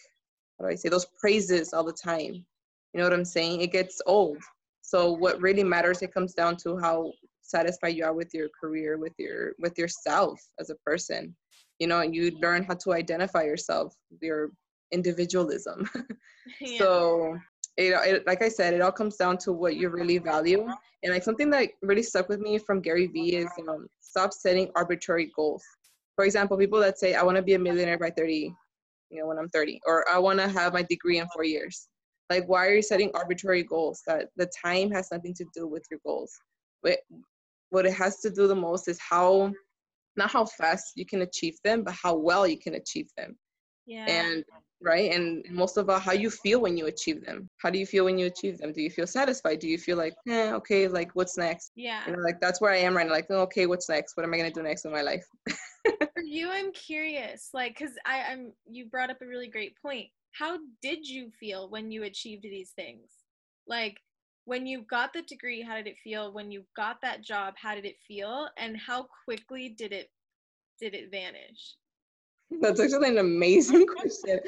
do I say, those praises all the time. You know what I'm saying? It gets old so what really matters, it comes down to how satisfied you are with your career, with your with yourself as a person. You know, and you learn how to identify yourself, your individualism. <laughs> <laughs> yeah. So it, it, like I said, it all comes down to what you really value. And like something that really stuck with me from Gary Vee is um, stop setting arbitrary goals. For example, people that say, I want to be a millionaire by 30, you know, when I'm 30, or I want to have my degree in four years. Like, why are you setting arbitrary goals? That the time has nothing to do with your goals. But what it has to do the most is how, not how fast you can achieve them, but how well you can achieve them. Yeah. And right and most of all how you feel when you achieve them how do you feel when you achieve them do you feel satisfied do you feel like eh, okay like what's next yeah you know, like that's where i am right now like okay what's next what am i going to do next in my life <laughs> you i'm curious like because i i'm you brought up a really great point how did you feel when you achieved these things? Like when you got the degree, how did it feel? When you got that job, how did it feel? And how quickly did it did it vanish? That's actually an amazing <laughs> question.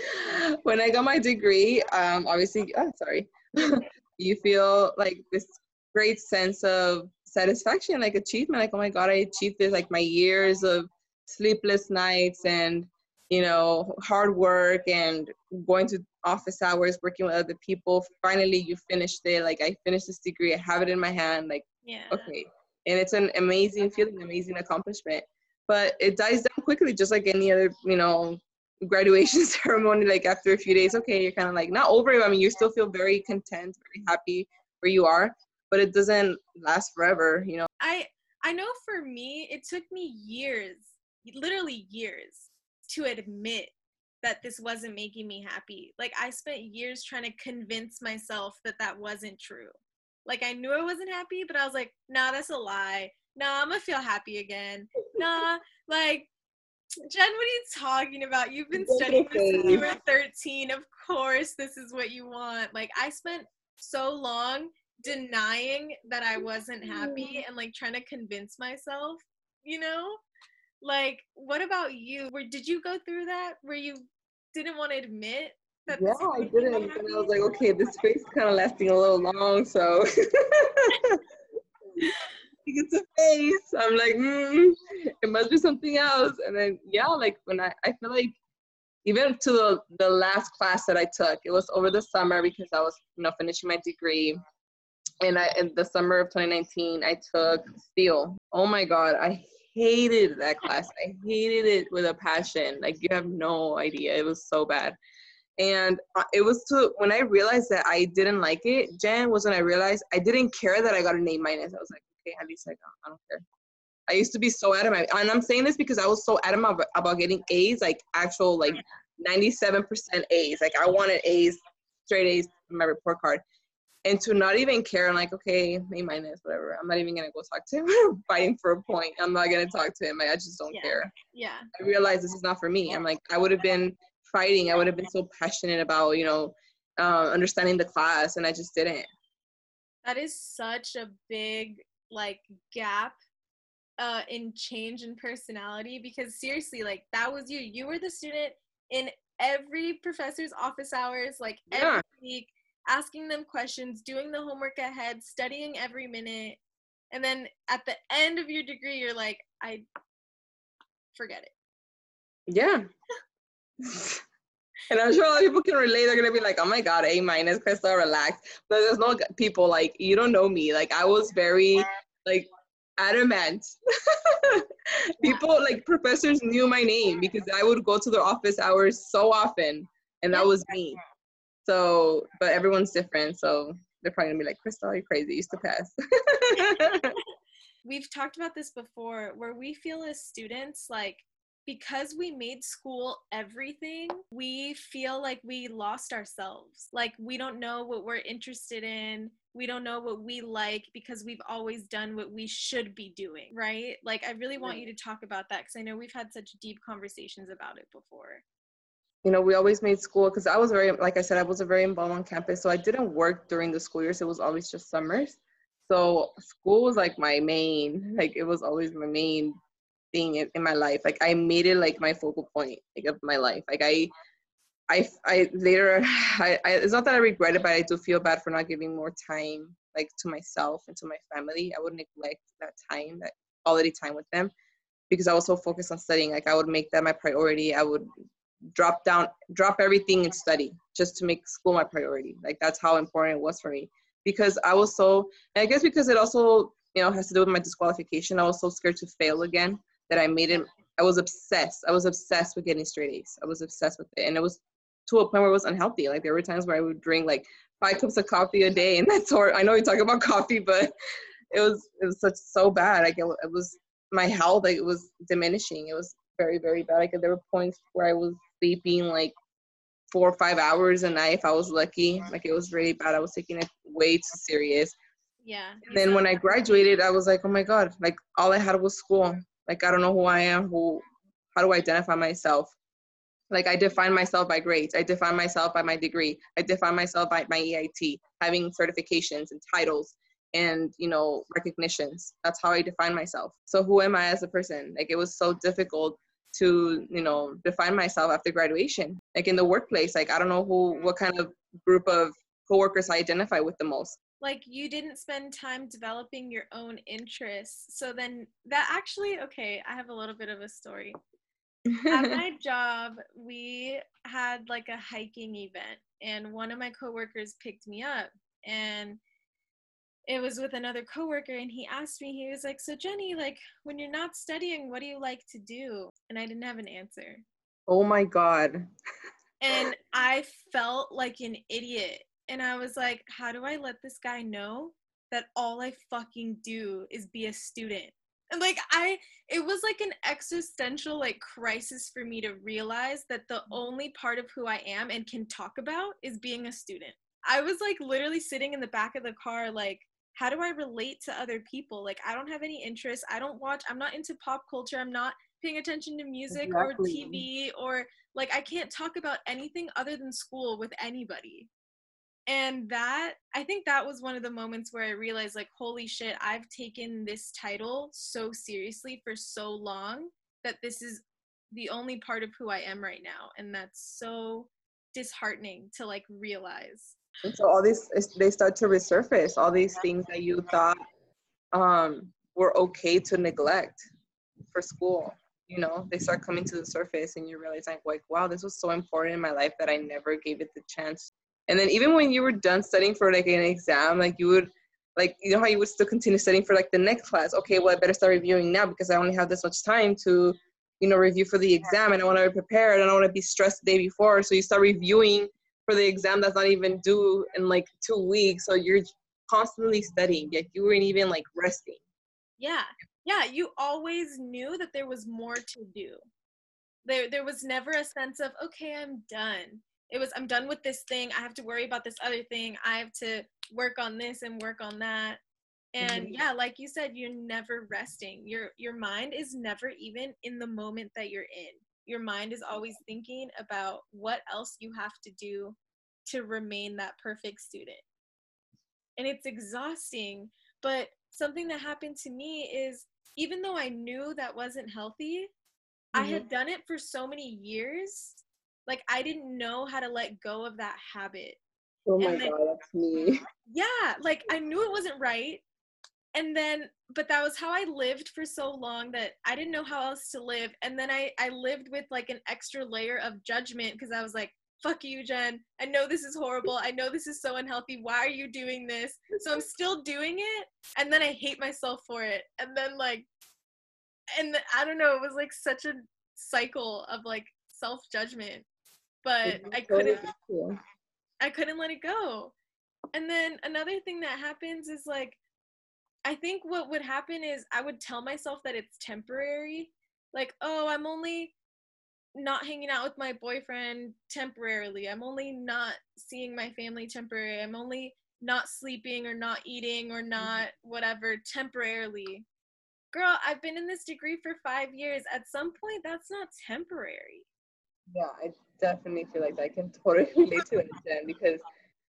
When I got my degree, um, obviously, oh, sorry, <laughs> you feel like this great sense of satisfaction, like achievement. Like, oh my God, I achieved this. Like my years of sleepless nights and you know, hard work and going to office hours, working with other people. Finally, you finished it. Like I finished this degree, I have it in my hand. Like, yeah. okay, and it's an amazing feeling, amazing accomplishment. But it dies down quickly, just like any other, you know, graduation <laughs> ceremony. Like after a few days, okay, you're kind of like not over it. I mean, you still feel very content, very happy where you are, but it doesn't last forever. You know. I I know for me, it took me years, literally years, to admit that this wasn't making me happy. Like I spent years trying to convince myself that that wasn't true. Like I knew I wasn't happy, but I was like, nah, that's a lie. Nah, I'm gonna feel happy again. Nah, like Jen, what are you talking about? You've been studying this since you were 13. Of course, this is what you want. Like I spent so long denying that I wasn't happy mm. and like trying to convince myself, you know? Like, what about you? Where did you go through that where you didn't want to admit that? Yeah, I didn't. And I was like, okay, this phase is kind of lasting a little long, so <laughs> it's a face. I'm like, mm, it must be something else. And then yeah, like when I, I feel like even to the, the last class that I took, it was over the summer because I was, you know, finishing my degree. And I in the summer of 2019, I took steel. Oh my God, I hated that class. I hated it with a passion. Like you have no idea. It was so bad. And it was to when I realized that I didn't like it, Jen, was when I realized I didn't care that I got A minus. I was like, okay, at least I I don't care. I used to be so adamant, and I'm saying this because I was so adamant about, getting A's, like actual like 97% A's. Like I wanted A's, straight A's on my report card and to not even care i'm like okay a minus whatever i'm not even gonna go talk to him <laughs> fighting for a point i'm not gonna talk to him i just don't yeah. care yeah i realized this is not for me i'm like i would have been fighting i would have been so passionate about you know uh, understanding the class and i just didn't that is such a big like gap uh in change in personality because seriously like that was you you were the student in every professor's office hours like every yeah. week asking them questions, doing the homework ahead, studying every minute. And then at the end of your degree, you're like, I forget it. Yeah. and I'm sure a lot of people can relate. They're gonna be like, "Oh my God, A minus, Crystal, relax." But there's no people like you don't know me. Like I was very like adamant. <laughs> People like professors knew my name because I would go to their office hours so often, and that was me. So, but everyone's different, so they're probably gonna be like, "Crystal, you're crazy. used to pass." <laughs> We've talked about this before, where we feel as students like because we made school everything, we feel like we lost ourselves. Like we don't know what we're interested in. We don't know what we like because we've always done what we should be doing, right? Like I really want you to talk about that because I know we've had such deep conversations about it before. You know, we always made school because I was very, like I said, I was a very involved on campus. So I didn't work during the school years. It was always just summers. So school was like my main, like it was always my main thing in, in my life. Like I made it like my focal point like of my life. Like I I I later <laughs> I, I it's not that I regret it, but I do feel bad for not giving more time like to myself and to my family. I would neglect that time, that quality time with them because I was so focused on studying. Like I would make that my priority. I would drop down drop everything and study just to make school my priority. Like that's how important it was for me. Because I was so I guess because it also, you know, has to do with my disqualification. I was so scared to fail again that I made it. I was obsessed. I was obsessed with getting straight A's. I was obsessed with it, and it was to a point where it was unhealthy. Like there were times where I would drink like five cups of coffee a day, and <laughs> that's hard. I know we talk about coffee, but it was it was such so bad. Like it, it was my health. Like it was diminishing. It was very very bad. Like there were points where I was sleeping like four or five hours a night if I was lucky. Like it was really bad. I was taking it way too serious. Yeah. And then when I graduated, I was like, oh my god, like all I had was school. Like I don't know who I am, who how do I identify myself? Like I define myself by grades. I define myself by my degree. I define myself by my EIT, having certifications and titles and you know recognitions. That's how I define myself. So who am I as a person? Like it was so difficult to you know define myself after graduation. Like in the workplace, like I don't know who what kind of group of coworkers I identify with the most like you didn't spend time developing your own interests. So then that actually, okay, I have a little bit of a story. At <laughs> my job, we had like a hiking event, and one of my coworkers picked me up, and it was with another coworker, and he asked me, he was like, "So Jenny, like when you're not studying, what do you like to do?" And I didn't have an answer. Oh my god. and I felt like an idiot and I was like, how do I let this guy know that all I fucking do is be a student? And like I it was like an existential like crisis for me to realize that the only part of who I am and can talk about is being a student. I was like literally sitting in the back of the car like how do I relate to other people? Like I don't have any interest. I don't watch I'm not into pop culture. I'm not paying attention to music exactly. or TV or like I can't talk about anything other than school with anybody and that i think that was one of the moments where i realized like holy shit i've taken this title so seriously for so long that this is the only part of who i am right now and that's so disheartening to like realize and so all these they start to resurface all these things that you thought um were okay to neglect for school you know they start coming to the surface and you realize like, like wow this was so important in my life that i never gave it the chance and then even when you were done studying for like an exam, like you would like you know how you would still continue studying for like the next class. Okay, well I better start reviewing now because I only have this much time to, you know, review for the exam and I want to be prepared and I don't want to be stressed the day before. So you start reviewing for the exam that's not even due in like two weeks. So you're constantly studying, yet you weren't even like resting. Yeah. Yeah. You always knew that there was more to do. There there was never a sense of, okay, I'm done it was i'm done with this thing i have to worry about this other thing i have to work on this and work on that and mm-hmm. yeah like you said you're never resting your your mind is never even in the moment that you're in your mind is always thinking about what else you have to do to remain that perfect student and it's exhausting but something that happened to me is even though i knew that wasn't healthy mm-hmm. i had done it for so many years like I didn't know how to let go of that habit. Oh my then, god, that's me. Yeah, like I knew it wasn't right. And then but that was how I lived for so long that I didn't know how else to live. And then I I lived with like an extra layer of judgment because I was like, fuck you, Jen. I know this is horrible. I know this is so unhealthy. Why are you doing this? So I'm still doing it. And then I hate myself for it. And then, like, and I don't know, it was like such a cycle of like self judgment. But I couldn't, I couldn't let it go. And then another thing that happens is like, I think what would happen is I would tell myself that it's temporary. Like, oh, I'm only not hanging out with my boyfriend temporarily. I'm only not seeing my family temporarily. I'm only not sleeping or not eating or mm-hmm. not whatever temporarily. Girl, I've been in this degree for five years. At some point, that's not temporary. Yeah, I definitely feel like I can totally <laughs> relate to it, Jen, because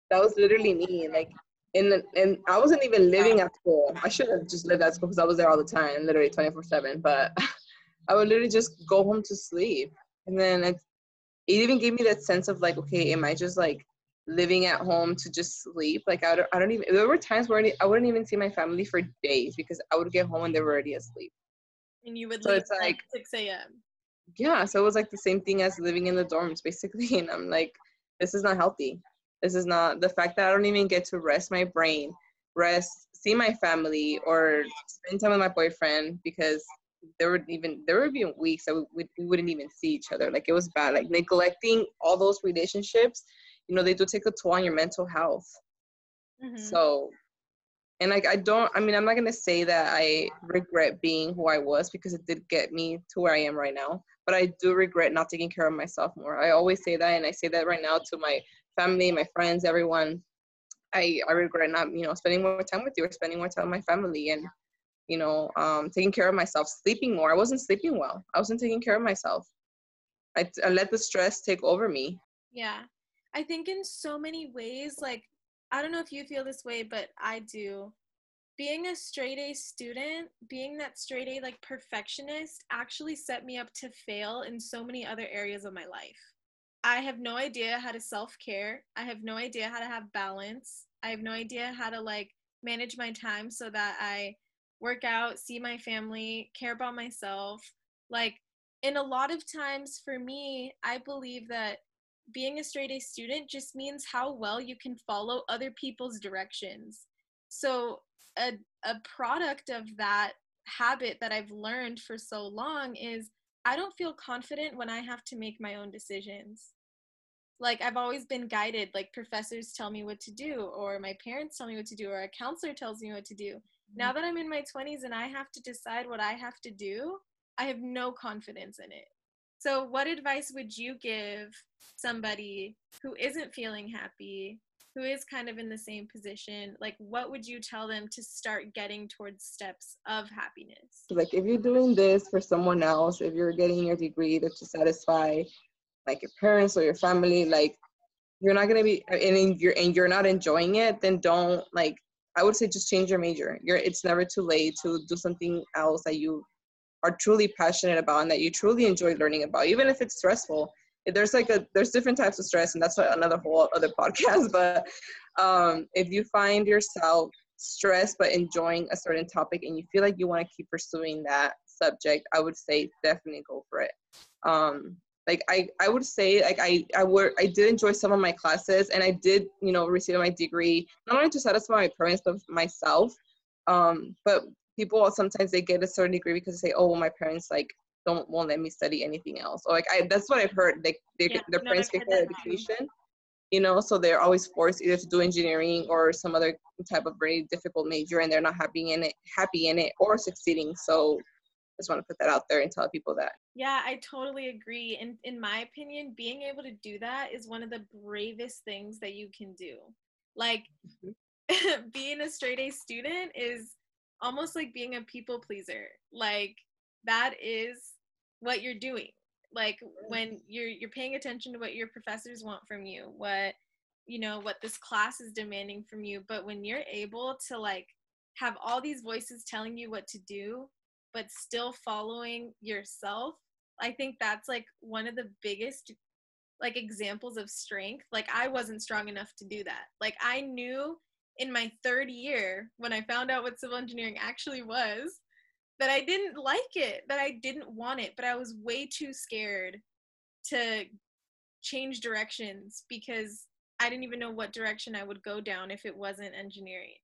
that was literally me. Like, in and I wasn't even living at school. I should have just lived at school because I was there all the time, literally 24 7. But <laughs> I would literally just go home to sleep. And then it, it even gave me that sense of like okay am i just like living at home to just sleep? Like i don't, I don't even there were times where i wouldn't even see my family for days because i would get home and they were already asleep. And you would so it's like 6 a.m yeah so it was like the same thing as living in the dorms basically. <laughs> And i'm like this is not healthy this is not the fact that i don't even get to rest my brain rest see my family or spend time with my boyfriend because there would even there would be weeks that we, we wouldn't even see each other. Like it was bad. Like neglecting all those relationships you know they do take a toll on your mental health. Mm-hmm. so and like i don't i mean i'm not going to say that i regret being who i was because it did get me to where i am right now but i do regret not taking care of myself more. I always say that and i say that right now to my family my friends everyone i i regret not you know spending more time with you or spending more time with my family and you know, um, taking care of myself, sleeping more. I wasn't sleeping well. I wasn't taking care of myself. I, I let the stress take over me. Yeah. I think in so many ways, like, I don't know if you feel this way, but I do. Being a straight A student, being that straight A like perfectionist actually set me up to fail in so many other areas of my life. I have no idea how to self care. I have no idea how to have balance. I have no idea how to like manage my time so that I work out, see my family, care about myself. Like, in a lot of times for me, I believe that being a straight A student just means how well you can follow other people's directions. So, a, a product of that habit that I've learned for so long is I don't feel confident when I have to make my own decisions. Like, I've always been guided, like, professors tell me what to do, or my parents tell me what to do, or a counselor tells me what to do now mm-hmm. that I'm in my 20s and I have to decide what I have to do, I have no confidence in it. So, what advice would you give somebody who isn't feeling happy, who is kind of in the same position? Like, what would you tell them to start getting towards steps of happiness? Like, if you're doing this for someone else, if you're getting your degree that to satisfy like your parents or your family, like, you're not gonna be and you're and you're not enjoying it, then don't like I would say just change your major. You're it's never too late to do something else that you are truly passionate about and that you truly enjoy learning about, even if it's stressful. There's like a there's different types of stress, and that's another whole other podcast. <laughs> But um, if you find yourself stressed but enjoying a certain topic and you feel like you want to keep pursuing that subject, I would say definitely go for it. Um, like I, I would say like I, I were I did enjoy some of my classes and I did, you know, receive my degree, not only to satisfy my parents, but myself. Um, but people sometimes they get a certain degree because they say, oh, well, my parents like don't won't let me study anything else. Or like I that's what I've heard. Like they, yeah, their no, parents get their education. You know, so they're always forced either to do engineering or some other type of very difficult major and they're not happy in it happy in it or succeeding. So I just want to put that out there and tell people that. Yeah, I totally agree. And in my opinion, being able to do that is one of the bravest things that you can do. Like mm-hmm. <laughs> being a straight A student is almost like being a people pleaser. Like that is what you're doing. Like when you're you're paying attention to what your professors want from you, what you know, what this class is demanding from you, but when you're able to like have all these voices telling you what to do but still following yourself i think that's like one of the biggest like examples of strength. Like i wasn't strong enough to do that. Like i knew in my third year when i found out what civil engineering actually was that i didn't like it that i didn't want it but i was way too scared to change directions because I didn't even know what direction I would go down if it wasn't engineering.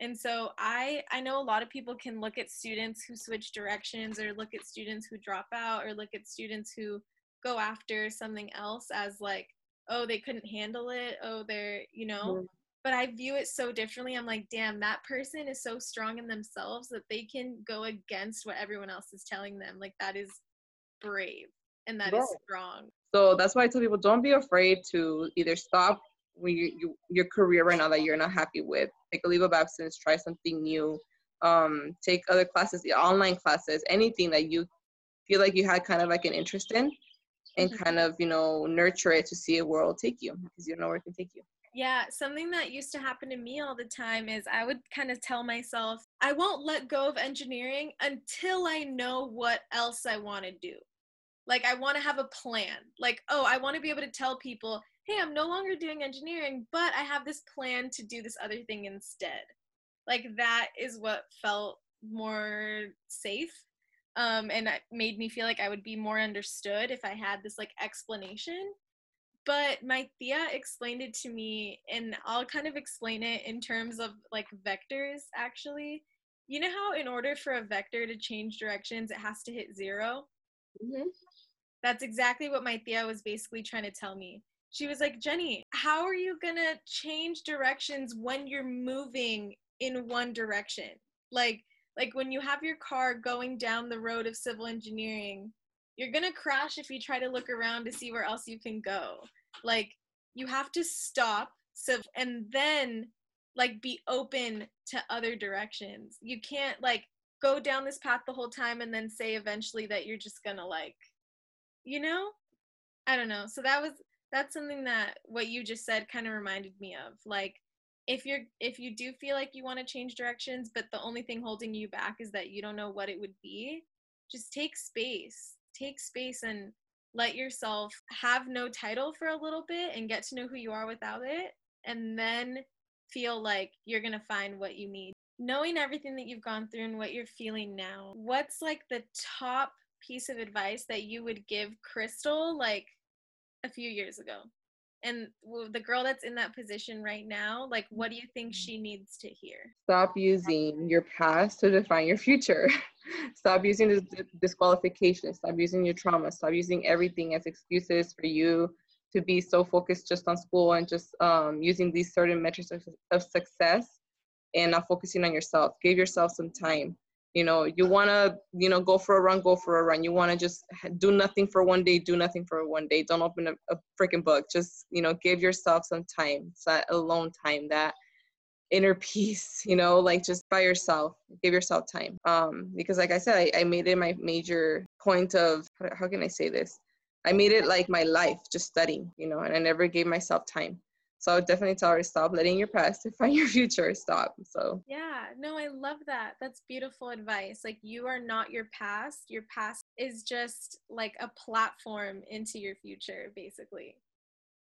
And so I I know a lot of people can look at students who switch directions or look at students who drop out or look at students who go after something else as like oh they couldn't handle it. Oh they're you know but I view it so differently I'm like damn that person is so strong in themselves that they can go against what everyone else is telling them like that is brave and that is strong so that's why I tell people don't be afraid to either stop when you, you, your career right now that you're not happy with. Take a leave of absence, try something new, um, take other classes, the online classes, anything that you feel like you had kind of like an interest in, and mm-hmm. kind of you know nurture it to see where it'll take you because you don't know where it can take you. Yeah, something that used to happen to me all the time is I would kind of tell myself, I won't let go of engineering until I know what else I want to do. Like, I want to have a plan. Like, oh, I want to be able to tell people, hey, I'm no longer doing engineering, but I have this plan to do this other thing instead. Like that is what felt more safe. Um, and it made me feel like I would be more understood if I had this like explanation. But my Thea explained it to me, and I'll kind of explain it in terms of like vectors actually. You know how in order for a vector to change directions, it has to hit 0 mm-hmm. That's exactly what my Thea was basically trying to tell me she was like, Jenny, how are you gonna change directions when you're moving in one direction? Like, like when you have your car going down the road of civil engineering, you're gonna crash if you try to look around to see where else you can go. Like, you have to stop so and then like be open to other directions. You can't like go down this path the whole time and then say eventually that you're just gonna like, you know? I don't know. So that was that's something that what you just said kind of reminded me of like if you're if you do feel like you want to change directions but the only thing holding you back is that you don't know what it would be just take space take space and let yourself have no title for a little bit and get to know who you are without it and then feel like you're going to find what you need. Knowing everything that you've gone through and what you're feeling now what's like the top piece of advice that you would give crystal like a few years ago and the girl that's in that position right now like what do you think she needs to hear? Stop using your past to define your future. <laughs> Stop using the disqualification. Stop using your trauma. Stop using everything as excuses for you to be so focused just on school and just um, using these certain metrics of, of success and not focusing on yourself. Give yourself some time you know you want to you know go for a run go for a run. You want to just do nothing for one day do nothing for one day. Don't open a, a freaking book. Just you know give yourself some time it's that alone time that inner <laughs> peace you know like just by yourself. Give yourself time. Um because like i said i, I made it my major point of how, how can i say this? I made it like my life just studying you know and i never gave myself time so I would definitely tell her to stop letting your past define <laughs> your future. Stop. So yeah, no, I love that. That's beautiful advice. Like you are not your past. Your past is just like a platform into your future, basically.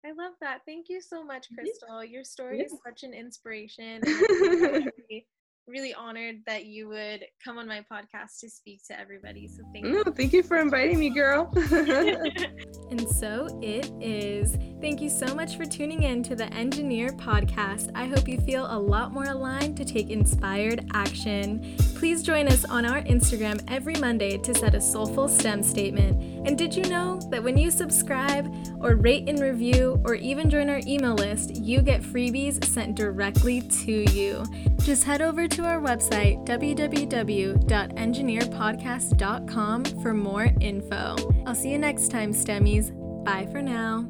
I love that. Thank you so much, Crystal. Your story is such an inspiration. <laughs> really honored that you would come on my podcast to speak to everybody. So thank you. no, thank you for inviting me, girl. <laughs> <laughs> and so it is. Thank you so much for tuning in to the Enjeneer Podcast. I hope you feel a lot more aligned to take inspired action. Please join us on our Instagram every Monday to set a soulful STEM statement. And did you know that when you subscribe or rate and review or even join our email list, you get freebies sent directly to you? Just head over to our website, www.enjeneerpodcast.com, for more info. I'll see you next time, STEMmies. Bye for now.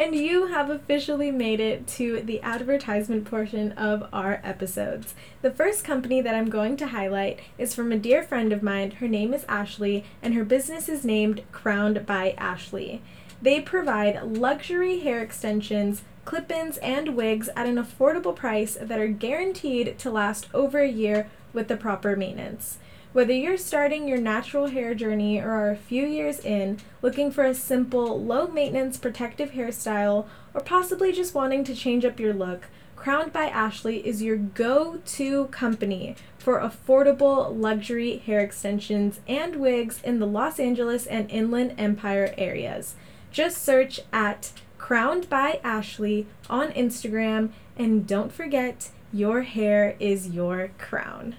And you have officially made it to the advertisement portion of our episodes. The first company that I'm going to highlight is from a dear friend of mine. Her name is Ashley, and her business is named Crowned by Ashley. They provide luxury hair extensions, clip ins, and wigs at an affordable price that are guaranteed to last over a year with the proper maintenance. Whether you're starting your natural hair journey or are a few years in, looking for a simple, low maintenance protective hairstyle, or possibly just wanting to change up your look, Crowned by Ashley is your go to company for affordable luxury hair extensions and wigs in the Los Angeles and Inland Empire areas. Just search at Crowned by Ashley on Instagram and don't forget, your hair is your crown.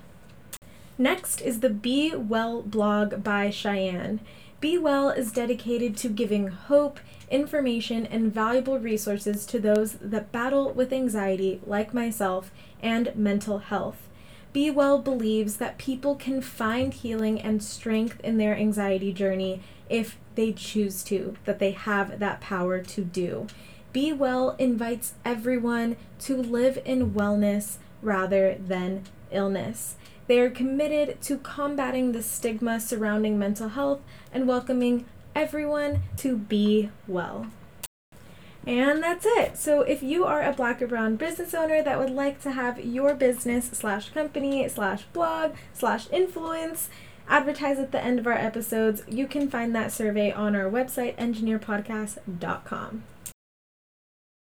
Next is the Be Well blog by Cheyenne. Be Well is dedicated to giving hope, information, and valuable resources to those that battle with anxiety, like myself, and mental health. Be Well believes that people can find healing and strength in their anxiety journey if they choose to, that they have that power to do. Be Well invites everyone to live in wellness rather than illness. They are committed to combating the stigma surrounding mental health and welcoming everyone to be well. And that's it. So if you are a black or brown business owner that would like to have your business slash company slash blog slash influence advertise at the end of our episodes, you can find that survey on our website, enjeneerpodcast.com.